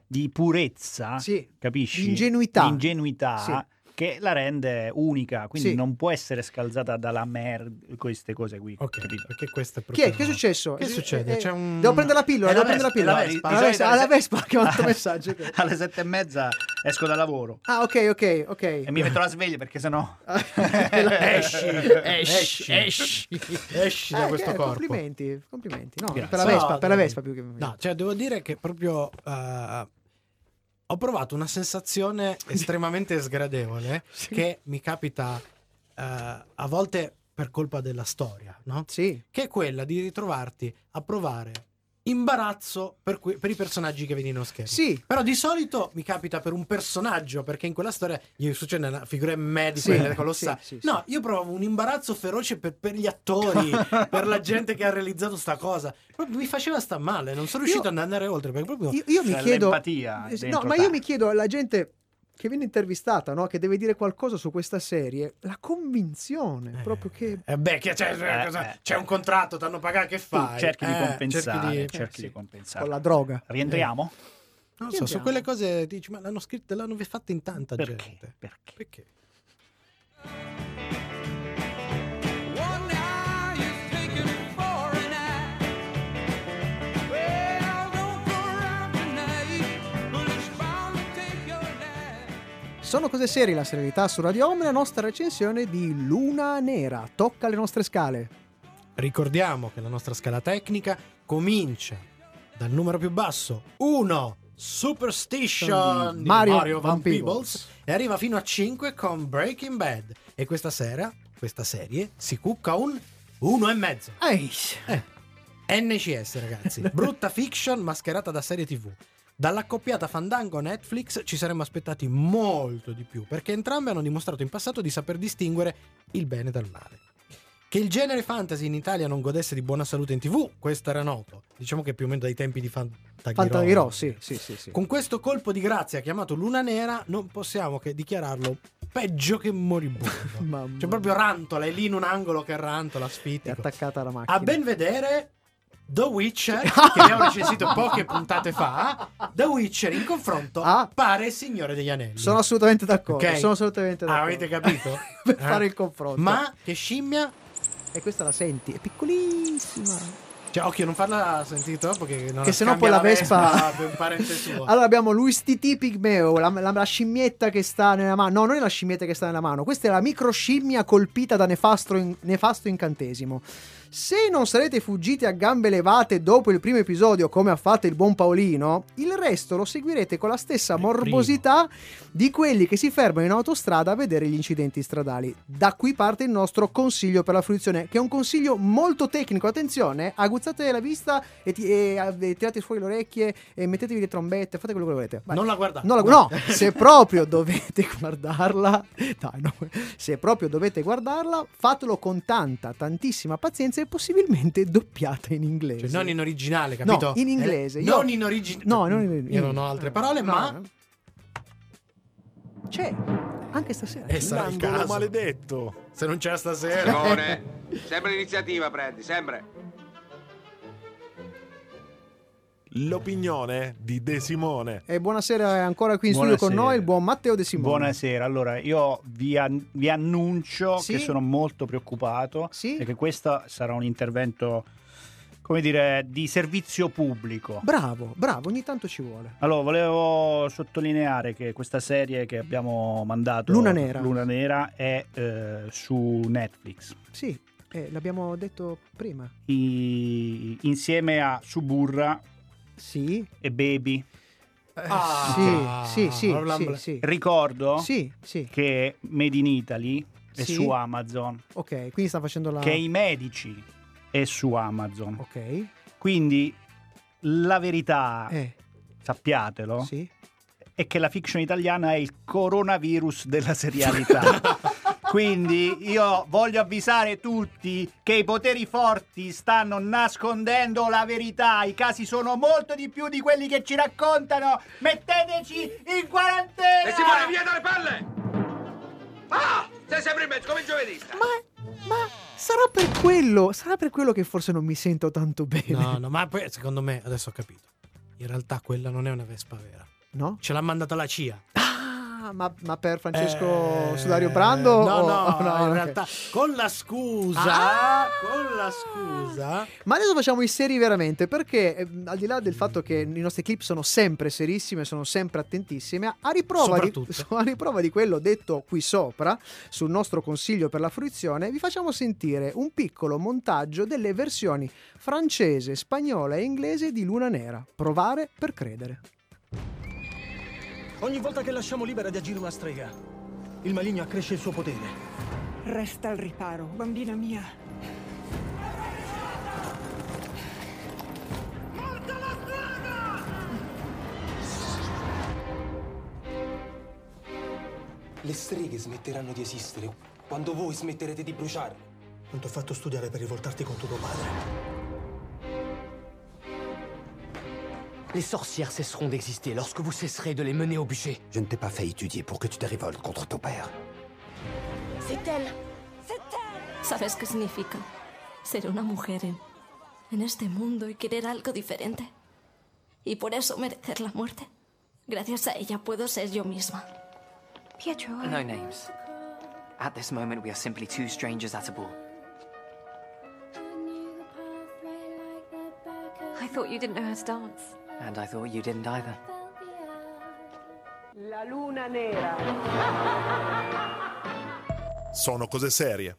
di purezza, Sì, capisci? ingenuità. Ingenuità Sì. Che la rende unica, quindi Sì. non può essere scalzata dalla mer queste cose qui. Ok, capito? perché questo è Chi proprio. è? Che è successo? Che Eh, succede? eh, C'è un- Devo prendere la pillola, devo prendere la pillola. la Vespa. Alla Vespa, alla che ha fatto messaggio. Alle sette e mezza esco da lavoro Ah, ok, ok, ok. e mi metto la sveglia perché sennò Esci, esci, Esci. esci, da Eh, questo che- corpo. Complimenti, complimenti. No, per la No, Vespa, per la Vespa più che No, cioè devo dire che proprio eh, ho provato una sensazione estremamente sgradevole Sì. che mi capita eh, a volte per colpa della storia, no? Sì. Che è quella di ritrovarti a provare imbarazzo per, que- per i personaggi che vedi nello schermo. Sì. Però di solito mi capita per un personaggio, perché in quella storia gli succede una figura medica, Sì, quelle colossali. sì, sì, no, io provavo un imbarazzo feroce per, per gli attori, per la gente che ha realizzato sta cosa. Proprio mi faceva sta male, non sono riuscito Io- ad andare oltre, perché proprio... Io, io mi C'è chiedo. sì, No, ma te. io mi chiedo alla gente che viene intervistata, no? che deve dire qualcosa su questa serie, la convinzione, proprio che. Eh beh, che c'è, Eh, cosa- eh. c'è un contratto, ti hanno pagato, che Tu fai? cerchi di Eh, compensare, cerchi di- cerchi sì. di compensare. Con la droga. Rientriamo? Non so, su quelle cose dici, ma l'hanno scritte, l'hanno fatte in tanta Perché? gente. Perché? Perché? Sono cose serie la serialità su Radio Home, la nostra recensione di Luna Nera. Tocca le nostre scale. Ricordiamo che la nostra scala tecnica comincia dal numero più basso, 1, Superstition di Mario Mario, Van Van, Peebles. Peebles, e arriva fino a 5 con Breaking Bad. E questa sera, questa serie, si cucca un 1,5. Ehi, Eh, NCS ragazzi, brutta fiction mascherata da serie tv. Dall'accoppiata Fandango Netflix ci saremmo aspettati molto di più, perché entrambe hanno dimostrato in passato di saper distinguere il bene dal male. Che il genere fantasy in Italia non godesse di buona salute in tv, questo era noto. Diciamo che più o meno dai tempi di Fantaghirò. Fantaghirò, sì, sì, sì, sì. Con questo colpo di grazia chiamato Luna Nera non possiamo che dichiararlo peggio che moribondo. Mamma Cioè proprio rantola, è lì in un angolo che rantola, È sfittico. attaccata alla macchina. A ben vedere The Witcher, che abbiamo recensito poche puntate fa, The Witcher in confronto Ah. pare il Signore degli Anelli. Sono assolutamente d'accordo. Ok. Sono assolutamente Ah, d'accordo. avete capito? per Eh. fare il confronto. Ma che scimmia... E questa la senti, è piccolissima. Cioè, occhio, non farla sentire troppo che non Che sennò poi la la Vespa- suo. Allora abbiamo Luis TT Pigmeo, la, la- la scimmietta che sta nella mano. No, non è la scimmietta che sta nella mano, questa è la microscimmia colpita da nefasto, in- nefasto incantesimo. Se non sarete fuggiti a gambe levate dopo il primo episodio, come ha fatto il buon Paolino, il resto lo seguirete con la stessa Il morbosità di quelli che si fermano in autostrada a vedere gli incidenti stradali. Da qui parte il nostro consiglio per la fruizione, che è un consiglio molto tecnico. Attenzione, aguzzate la vista e, ti- e- e tirate fuori le orecchie e mettetevi le trombette, fate quello che volete. Vai. Non la guardate. No, la- no, se proprio dovete guardarla, dai, no, se proprio dovete guardarla, fatelo con tanta, tantissima pazienza e possibilmente doppiata in inglese. Cioè, non in originale, capito? No, in inglese. Eh, Io- non in originale. No, non in- Io non ho altre parole, no, ma no. C'è, anche stasera. Eh, sarà il caso. maledetto. Se non c'è stasera. Sempre l'iniziativa prendi, sempre. L'opinione di De Simone. E buonasera, è ancora qui in studio con Buonasera. noi il buon Matteo De Simone. Buonasera, allora io vi, an- vi annuncio Sì? che sono molto preoccupato Sì? perché questo sarà un intervento come dire, di servizio pubblico. Bravo, bravo, ogni tanto ci vuole. Allora, volevo sottolineare che questa serie che abbiamo mandato, Luna Nera. Luna Nera, è eh, su Netflix. Sì, eh, l'abbiamo detto prima. I- insieme a Suburra Sì. e Baby. Ah, sì, sì, sì, sì, sì. Ricordo Sì, sì. che Made in Italy è Sì. su Amazon, Ok, quindi sta facendo la... che I Medici è su Amazon. Ok. Quindi la verità, Eh, sappiatelo, sì. è che la fiction italiana è il coronavirus della serialità. Quindi io voglio avvisare tutti che i poteri forti stanno nascondendo la verità. I casi sono molto di più di quelli che ci raccontano. Metteteci in quarantena! E si vuole via dalle palle! Ah! Sei sempre in mezzo come il giovedì. Ma, ma sarà per quello, sarà per quello che forse non mi sento tanto bene. No, no, ma poi secondo me, adesso ho capito. In realtà quella non è una Vespa vera. No? Ce l'ha mandata la CIA. Ah, ma, ma per Francesco Eh, Sudario Brando? No, o- no, o in ok. realtà con la scusa, Ah! con la scusa. Ma adesso facciamo i seri veramente, perché eh, al di là del fatto che i nostri clip sono sempre serissime, sono sempre attentissime, a riprova, di, a riprova di quello detto qui sopra, sul nostro consiglio per la fruizione, vi facciamo sentire un piccolo montaggio delle versioni francese, spagnola e inglese di Luna Nera. Provare per credere. Ogni volta che lasciamo libera di agire una strega, il maligno accresce il suo potere. Resta al riparo, bambina mia. Le streghe smetteranno di esistere quando voi smetterete di bruciare. Non ti ho fatto studiare per rivoltarti contro tuo padre. Les sorcières cesseront d'exister lorsque vous cesserez de les mener au bûcher. Je ne t'ai pas fait étudier pour que tu te révoltes contre ton père. C'est elle. C'est elle. ¿Sabes qué significa? Ser una mujer en, en este mundo y querer algo diferente. Y por eso merecer la muerte. Gracias a ella puedo ser yo misma. Pietro. No names. At this moment, we are simply two strangers at a ball. I thought you didn't know how to dance. And I thought you didn't either. La luna nera. Sono cose serie.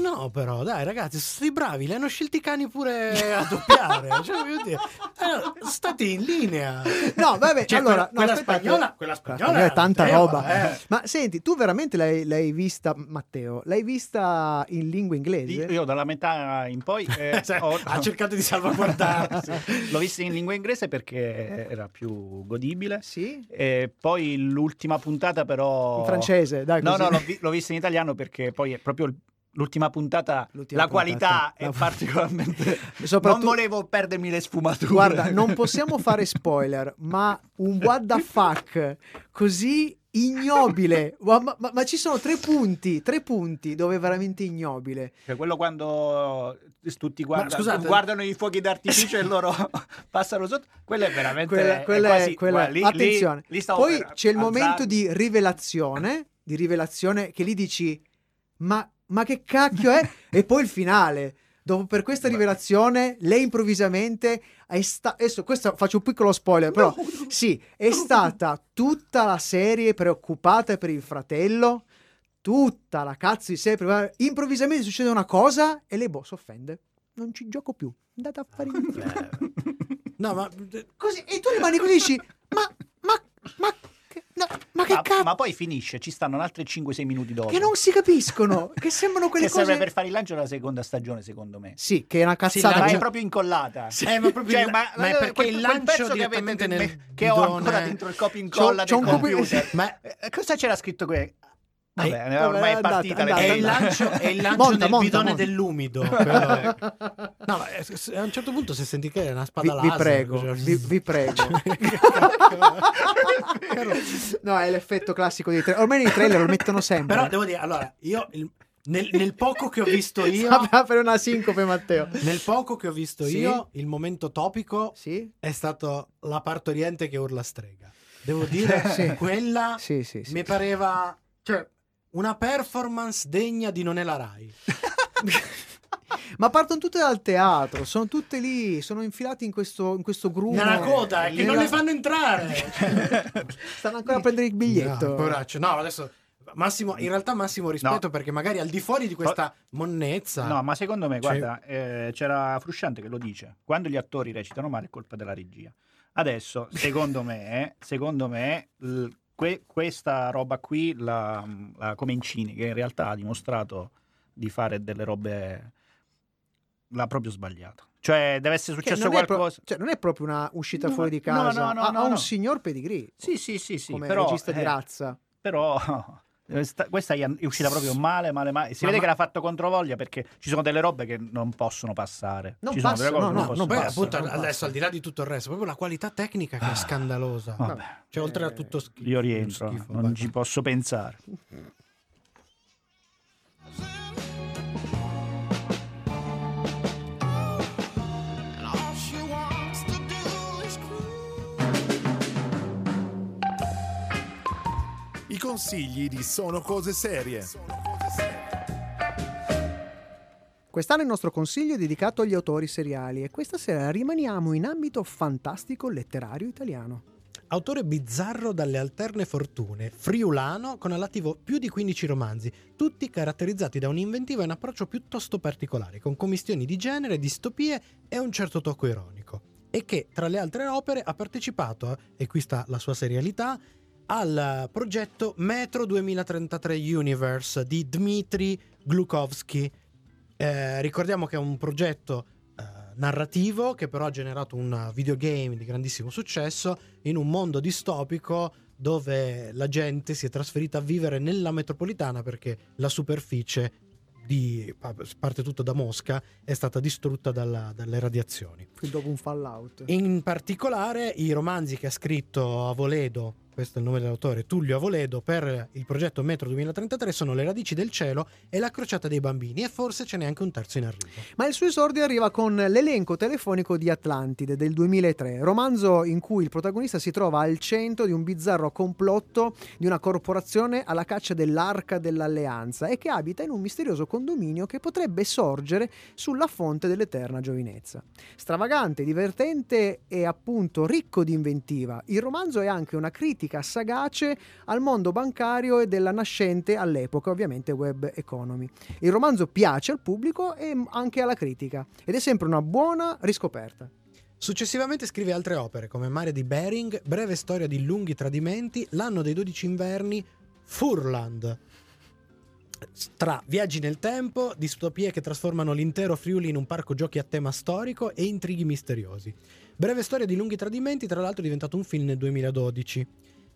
No, però, dai, ragazzi, sono stati bravi, li hanno scelti i cani pure a doppiare. cioè, voglio dire, eh, stati in linea. No, vabbè, Cioè, allora, quella, no, quella aspetta, spagnola, quella spagnola è tanta Andrea, roba. eh. Ma senti, tu veramente l'hai, l'hai vista, Matteo? L'hai vista in lingua inglese? Io dalla metà in poi eh, Cioè, ho- ha cercato di salvaguardarsi. L'ho vista in lingua inglese perché era più godibile. Sì. E poi l'ultima puntata però... In francese, dai, No, così. no, l'ho, vi- l'ho vista in italiano perché poi è proprio il- l'ultima puntata, L'ultima la qualità puntata, è la- particolarmente... Soprattutto- Non volevo perdermi le sfumature. Guarda, non possiamo fare spoiler, ma un what the fuck così ignobile. Ma, ma- ma ci sono tre punti, tre punti dove è veramente ignobile. Cioè, quello quando tutti guardano, guardano i fuochi d'artificio e loro passano sotto, quello è veramente Quella, è quella quasi- è, quella- guarda, lì- attenzione. lì- lì Poi per c'è il momento di rivelazione, di rivelazione che lì dici ma, ma che cacchio è? e poi il finale. Dopo per questa rivelazione, lei improvvisamente è sta- adesso questo faccio un piccolo spoiler, però sì, è stata tutta la serie preoccupata per il fratello, tutta la cazzo di serie preoccupata. improvvisamente succede una cosa e lei boh, si offende. Non ci gioco più. Andate a fare in culo. No, ma Così, e tu rimani così dici, ma, ma, ma, no, ma che cazzo? ma poi finisce, ci stanno altri 5-6 minuti dopo. Che non si capiscono, che sembrano quelle che cose... serve per fare il lancio della seconda stagione, secondo me. Sì, che è una Sì, cazzata. ma è proprio incollata. Eh, ma proprio Cioè, il- ma- ma è perché quel- il quel lancio pezzo che avete direttamente nel- nel che ho ancora dentro il copia C'ho- incolla c'ho del computer. Ma Eh, Cosa c'era scritto qui? Vabbè, Eh, ormai è partita andate, è il lancio, è il lancio Monta, nel monta, bidone monta. dell'umido. è. No, ma eh, a un certo punto si senti che è una Vi, spada vi laser. prego, cioè- vi, vi prego. no, è l'effetto classico dei trailer. Ormai nei trailer lo mettono sempre. Però devo dire, allora, io il- nel, nel poco che ho visto io, per una sincope, Matteo. nel poco che ho visto Sì? io, il momento topico Sì? è stato la partoriente che urla strega. Devo dire, Sì. quella Sì, sì, sì. mi pareva, cioè, una performance degna di Non è la Rai. Ma partono tutte dal teatro, sono tutte lì, sono infilati in questo, in questo gruppo. Nella coda, è che non Nella- li fanno entrare. Stanno ancora a prendere il biglietto. No, poraccio. No, adesso Massimo, in realtà massimo rispetto perché magari al di fuori di questa monnezza No, ma secondo me, Cioè- guarda, eh, c'era Frusciante che lo dice. Quando gli attori recitano male è colpa della regia. Adesso, secondo me, secondo me l- que- questa roba qui, la, la Comencini, che in realtà ha dimostrato di fare delle robe l'ha proprio sbagliato. Cioè, deve essere Che successo non, è pro- qualcosa. cioè, non è proprio una uscita No, fuori di casa, no, no, ha, no, ha un no. signor pedigree. Sì, sì, sì, sì, come però, regista di eh, razza. Però questa, questa è uscita proprio male, male, male. Si Ma- vede ma- che l'ha fatto controvoglia perché ci sono delle robe che non possono passare. Non ci cose no, no, non no, Beh, appunto non adesso basta. al di là di tutto il resto, proprio la qualità tecnica che è scandalosa. Vabbè. Cioè, oltre a tutto schifo. Io rientro, schifo, non vai. ci posso pensare. I consigli di Sono Cose Serie. Quest'anno il nostro consiglio è dedicato agli autori seriali e questa sera rimaniamo in ambito fantastico letterario italiano. Autore bizzarro dalle alterne fortune, friulano con all'attivo più di 15 romanzi, tutti caratterizzati da un'inventiva e un approccio piuttosto particolari, con commistioni di genere, distopie e un certo tocco ironico. E che, tra le altre opere, ha partecipato, e qui sta la sua serialità, al progetto Metro 2033 Universe di Dmitry Glukovsky. Eh, ricordiamo che è un progetto eh, narrativo che però ha generato un videogame di grandissimo successo in un mondo distopico dove la gente si è trasferita a vivere nella metropolitana perché la superficie di parte tutto da Mosca è stata distrutta dalla- dalle radiazioni. Quindi dopo un fallout. In particolare i romanzi che ha scritto Avoledo, questo è il nome dell'autore, Tullio Avoledo, per il progetto Metro 2033 sono Le radici del cielo e La crociata dei bambini e forse ce n'è anche un terzo in arrivo. Ma il suo esordio arriva con l'elenco telefonico di Atlantide del 2003, romanzo in cui il protagonista si trova al centro di un bizzarro complotto di una corporazione alla caccia dell'arca dell'alleanza e che abita in un misterioso condominio che potrebbe sorgere sulla fonte dell'eterna giovinezza. Stravagante, divertente e appunto ricco di inventiva, il romanzo è anche una critica sagace al mondo bancario e della nascente all'epoca ovviamente web economy. Il romanzo piace al pubblico e anche alla critica ed è sempre una buona riscoperta. Successivamente scrive altre opere come Mare di Bering, Breve storia di lunghi tradimenti, L'anno dei dodici inverni, Furland. Tra viaggi nel tempo, distopie che trasformano l'intero Friuli in un parco giochi a tema storico e intrighi misteriosi. Breve storia di lunghi tradimenti, tra l'altro è diventato un film nel 2012.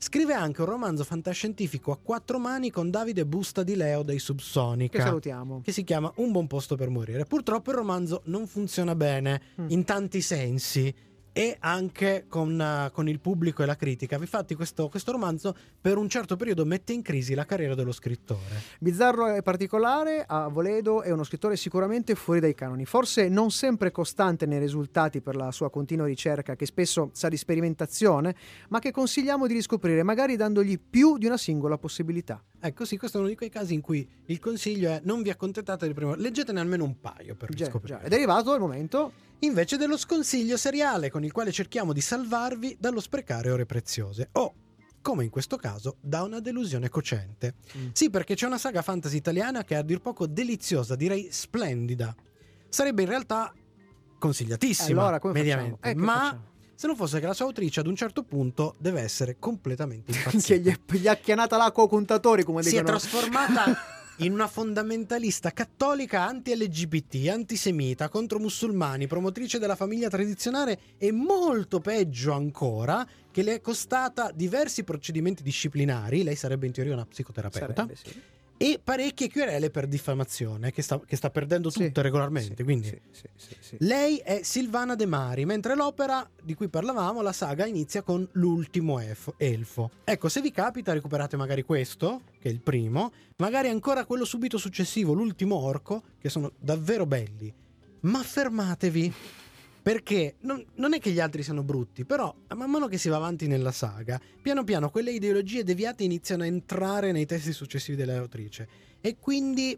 Scrive anche un romanzo fantascientifico a quattro mani con Davide Busta di Leo dei Subsonica. Che salutiamo. Che si chiama Un buon posto per morire. Purtroppo il romanzo non funziona bene Mm. in tanti sensi e anche con, eh, con il pubblico e la critica. Infatti, questo, questo romanzo per un certo periodo mette in crisi la carriera dello scrittore. Bizzarro e particolare, Avoledo è uno scrittore sicuramente fuori dai canoni, forse non sempre costante nei risultati per la sua continua ricerca, che spesso sa di sperimentazione, ma che consigliamo di riscoprire, magari dandogli più di una singola possibilità. Ecco, sì, questo è uno di quei casi in cui il consiglio è non vi accontentate del primo, leggetene almeno un paio per Già, riscoprire. già. Ed è arrivato il momento Invece dello sconsiglio seriale con il quale cerchiamo di salvarvi dallo sprecare ore preziose o, come in questo caso, da una delusione cocente. Mm. Sì, perché c'è una saga fantasy italiana che è a dir poco deliziosa, direi splendida. Sarebbe in realtà consigliatissima, Allora, mediamente? Eh, che ma facciamo? se non fosse che la sua autrice ad un certo punto deve essere completamente che impazzita. gli è, gli ha chianata l'acqua contatori, come si è dicono. trasformata in una fondamentalista cattolica anti-LGBT, antisemita, contro musulmani, promotrice della famiglia tradizionale e molto peggio ancora, che le è costata diversi procedimenti disciplinari, lei sarebbe in teoria una psicoterapeuta, Sarebbe, sì. E parecchie querele per diffamazione, che sta, che sta perdendo Sì, tutte regolarmente. sì, quindi sì, sì, sì, sì. lei è Silvana De Mari, mentre l'opera di cui parlavamo, la saga, inizia con l'ultimo elfo. Ecco, se vi capita, recuperate magari questo, che è il primo, magari ancora quello subito successivo, l'ultimo orco, che sono davvero belli. Ma fermatevi, Perché non, non è che gli altri siano brutti, però man mano che si va avanti nella saga, piano piano quelle ideologie deviate iniziano a entrare nei testi successivi dell'autrice. E quindi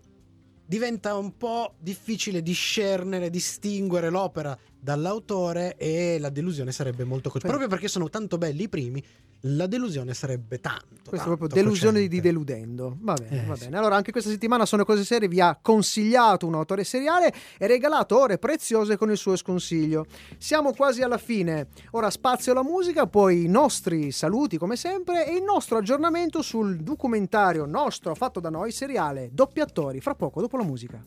diventa un po' difficile discernere, distinguere l'opera dall'autore e la delusione sarebbe molto. Beh. Proprio perché sono tanto belli i primi, la delusione sarebbe tanto. Questo è proprio delusione di cocente. deludendo. Va bene, Eh, va sì. bene. Allora, anche questa settimana Sono Cose Serie vi ha consigliato un autore seriale e regalato ore preziose con il suo sconsiglio. Siamo quasi alla fine. Ora spazio alla musica, poi i nostri saluti come sempre e il nostro aggiornamento sul documentario nostro fatto da noi seriale Doppi Attori. Fra poco, dopo la musica.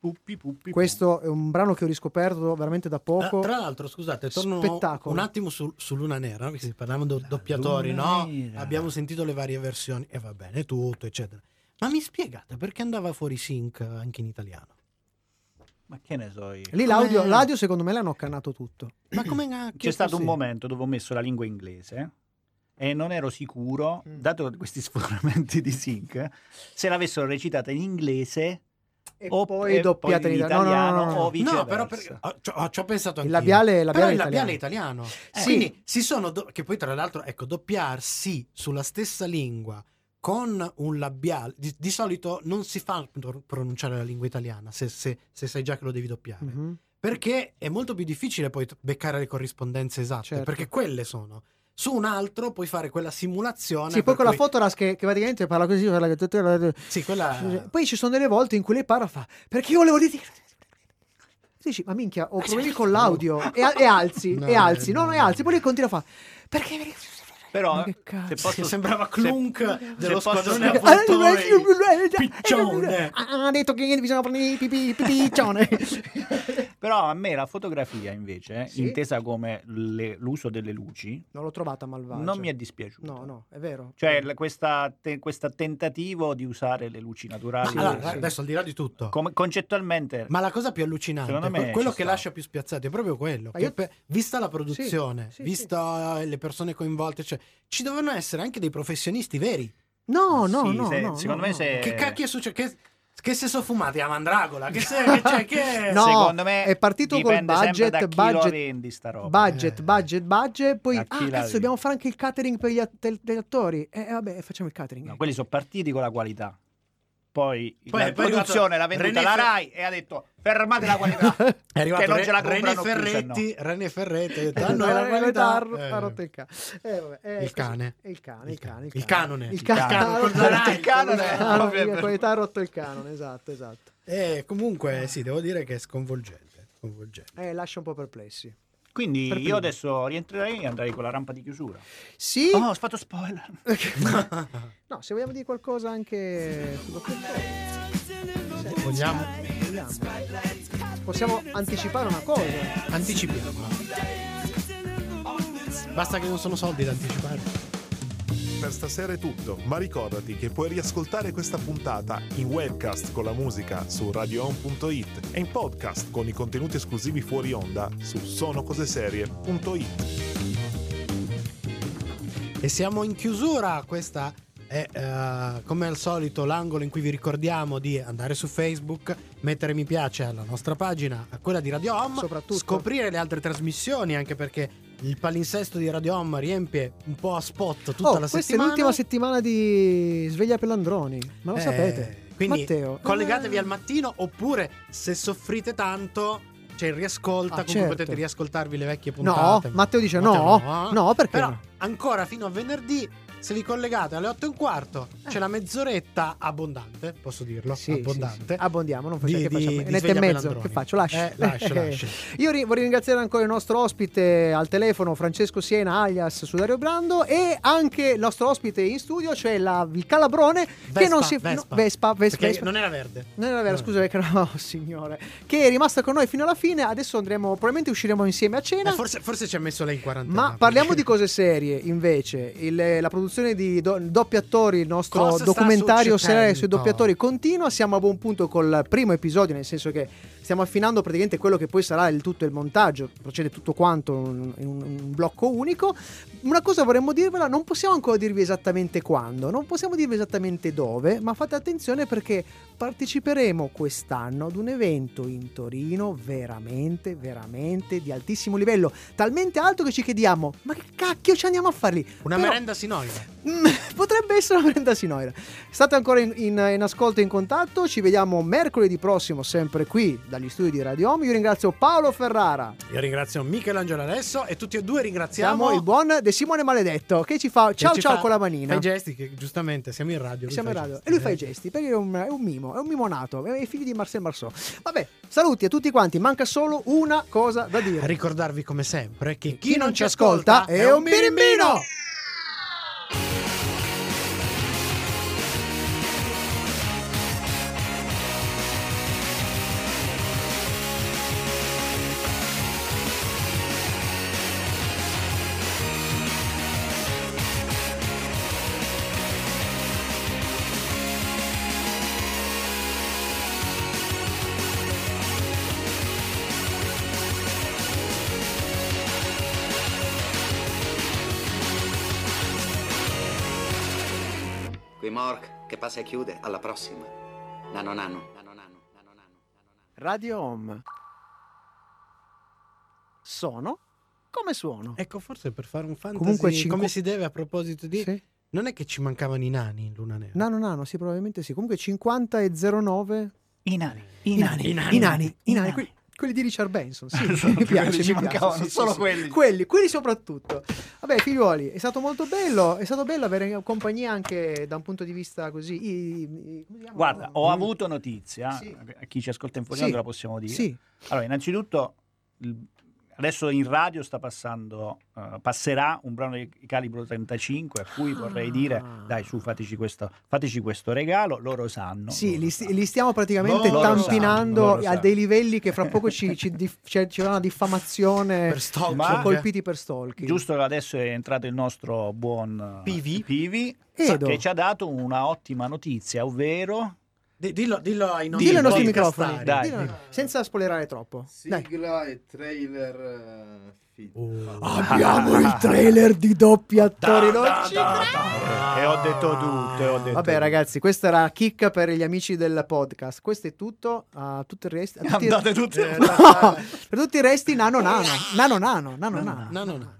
Puppi, puppi, Questo è un brano che ho riscoperto veramente da poco. Ah, tra l'altro, scusate, torno Spettacolo. un attimo su, su Luna Nera, no? perché parlavamo di doppiatori, Luna no? Nera. Abbiamo sentito le varie versioni e va bene tutto, eccetera. Ma mi spiegate perché andava fuori sync anche in italiano? Ma che ne so io. Lì l'audio, l'audio, secondo me l'hanno accannato tutto. Ma come C'è stato un possibile? momento dove ho messo la lingua inglese e non ero sicuro, Mm. dato questi sforamenti di sync, se l'avessero recitata in inglese E o poi doppiata in italiano. No, no, no, no, no. o viceversa. No, però oh, ci ho- ci ho pensato Il anch'io. labiale- il labiale Però il italiano. labiale italiano. Eh. Quindi si sono, do- che poi tra l'altro, ecco, doppiarsi sulla stessa lingua con un labiale, di, di solito non si fa pro- pronunciare la lingua italiana se, se- se sai già che lo devi doppiare. Mhm. Perché è molto più difficile poi beccare le corrispondenze esatte, Certo. perché quelle sono. Su un altro puoi fare quella simulazione. Sì, poi con la cui- Fotoras che, che praticamente parla così. parla che- Sì, quella... Poi ci sono delle volte in cui lei parla e fa perché io volevo dire. Dici, ma minchia, ho problemi con l'audio. E, e alzi, No, e alzi, eh, no, no. no, e alzi. Poi lei continua a fare perché. Però, Ma che cazzo? se posso, sembrava se- Clunk dello posso- squadrone se- avvoltoi. Piccione. Ha detto che bisogna prendere i pipi, pipiccione. Però a me la fotografia invece, Sì? intesa come le- l'uso delle luci, Non l'ho trovata malvagia. non mi è dispiaciuta. No, no, è vero. Cioè, l- questa te- questo tentativo di usare le luci naturali. Ma allora, sì. adesso al di là di tutto, Come- concettualmente, Ma la cosa più allucinante, Secondo me que- quello che sta. lascia più spiazzati è proprio quello. Io- per- vista la produzione, Sì, sì, vista le persone coinvolte, cioè, ci dovevano essere anche dei professionisti veri. No, no, Sì, no. se- no, secondo no, me no. se- Che cacchio è successo? Che, che se sono fumati a Mandragola? Che, se, che, c'è, che... No, secondo me è partito col budget, budget- lo vendi sta roba. Budget, Eh. budget, budget. Poi, ah, la vedi? dobbiamo fare anche il catering per gli, att- gli attori. Eh, vabbè, facciamo il catering. No, quelli sono partiti con la qualità. Poi, Poi- la produzione l'ha venduta René la Fe- Rai e ha detto fermate la qualità. È arrivato che non Re- ce la René comprano più, no. Ferretti, René Ferretti, ha detto, Eh, "Ah, no, la eh, qualità". ha- Eh. ha rotto il ca- eh, vabbè, eh, Il cane. Il cane, il cane. il canone. Il canone, il canone. la- qualità ha rotto il canone, esatto, esatto. Eh, comunque, sì, devo dire che è sconvolgente. sconvolgente. Eh, lascia un po' perplessi. Quindi io adesso rientrerei e andrei con la rampa di chiusura. Sì. Oh, ho fatto spoiler. no, se vogliamo dire qualcosa anche su Dottor Who. Sì, Vogliamo? vogliamo. Possiamo anticipare una cosa. Anticipiamo. Basta che non sono soldi da anticipare. Per stasera è tutto, ma ricordati che puoi riascoltare questa puntata in webcast con la musica su radioon.it e in podcast con i contenuti esclusivi fuori onda su sonocoseserie.it. E siamo in chiusura. Questa è eh, come al solito l'angolo in cui vi ricordiamo di andare su Facebook, mettere mi piace alla nostra pagina, a quella di Radio Home, Soprattutto. scoprire le altre trasmissioni, anche perché il palinsesto di Radio Home riempie un po' a spot tutta Oh, la questa settimana. è l'ultima settimana di Sveglia per Landroni. Ma lo Eh, sapete? Quindi Matteo, collegatevi eh, al mattino oppure se soffrite tanto il riascolta, Ah, comunque certo. potete riascoltarvi le vecchie No, puntate. Matteo dice Matteo no. eh. No, perché Però no? ancora fino a venerdì se vi collegate alle 8 e un quarto c'è la mezz'oretta abbondante, posso dirlo. Sì, abbondante. sì, sì. Abbondiamo, non facciamo Di- che facciamo. di- di e mezzo. Che faccio? Lascio. Eh, lascia, lascia. Io ri- vorrei ringraziare ancora il nostro ospite al telefono, Francesco Siena, alias Sudario Brando, e anche il nostro ospite in studio, cioè la- il Calabrone, che Vespa, non si è. Vespa. no, Vespa, Vespa, Vespa. non era verde. Non era vero, No. scusa, perché no, signore. Che è rimasta con noi fino alla fine. Adesso andremo, probabilmente usciremo insieme a cena. Eh, forse, forse ci ha messo lei in quarantena. Ma parliamo di cose serie invece. Il- la produzione di do- doppi attori, il nostro Cosa documentario seriale sui doppi attori continua. Siamo a buon punto col primo episodio, nel senso che stiamo affinando praticamente quello che poi sarà il tutto il montaggio, procede tutto quanto in un, un blocco unico. Una cosa vorremmo dirvela, non possiamo ancora dirvi esattamente quando, non possiamo dirvi esattamente dove, ma fate attenzione perché parteciperemo quest'anno ad un evento in Torino veramente, veramente di altissimo livello, talmente alto che ci chiediamo, ma che cacchio ci andiamo a fare lì? Una Però- merenda sinoide. Mm, Potrebbe essere una merenda sinoira. State ancora in, in- in ascolto e in contatto. Ci vediamo mercoledì prossimo, sempre qui dagli studi di Radio Home. Io ringrazio Paolo Ferrara. Io ringrazio Michelangelo Alesso e tutti e due ringraziamo Siamo il buon De Simone Maledetto che ci fa ciao ci ciao fa- con la manina. Fa i gesti che giustamente siamo in radio. Siamo in radio. gesti. E lui fa i gesti perché è un, è un mimo, è un mimo nato, è figlio di Marcel Marceau. Vabbè, saluti a tutti quanti. Manca solo una cosa da dire. Ricordarvi come sempre che chi, Chi non ci ascolta è un birimbino. Qui Mork, che passa e chiude. Alla prossima. Nano nano. Radio Home. Sono come suono. Ecco, forse per fare un fantasy Comunque cinque- come si deve a proposito di... Non è che ci mancavano i nani in Luna Nera. Nano nano, sì, probabilmente sì. Comunque 50 e 09. I nani. I nani. I nani. I nani. I nani. Que- Quelli di Richard Benson, sì, Sono mi piace, quelli ci mi piace, mancavano, sì, solo sì, sì. quelli. quelli, quelli soprattutto. Vabbè, figliuoli, è stato molto bello, è stato bello avere compagnia anche da un punto di vista così. i- i-? Guarda, ho avuto notizia, Sì. a chi ci ascolta in Sì. fuori la possiamo dire. Sì. Allora, innanzitutto, adesso in radio sta passando, eh, passerà un brano di calibro 35, a cui vorrei dire, dai su, fateci questo, fateci questo regalo, loro sanno. Sì, li, sti- li stiamo praticamente Loro tampinando sanno, loro a sanno. dei livelli che fra poco ci, ci, dif- c'è, c'è una diffamazione Per stalking. Ma- colpiti per stalking. Giusto che adesso è entrato il nostro buon Pivi. Pivi, Edo. che ci ha dato una ottima notizia, ovvero... Di- dillo, dillo ai nostri, Dillo ai nostri microfoni, Dai, dillo- dillo. senza spoilerare troppo. Dai. Sigla e trailer eh, fit. Abbiamo il trailer di doppi attori. non ci E ho detto tutto, ho detto Vabbè, ragazzi, questa era la chicca per gli amici del podcast. Questo è tutto. A tutto il resto. tutti- Andate tutti- Eh, no, per tutti i resti, nano nano. Nano nano. Nano nano. No, no, no.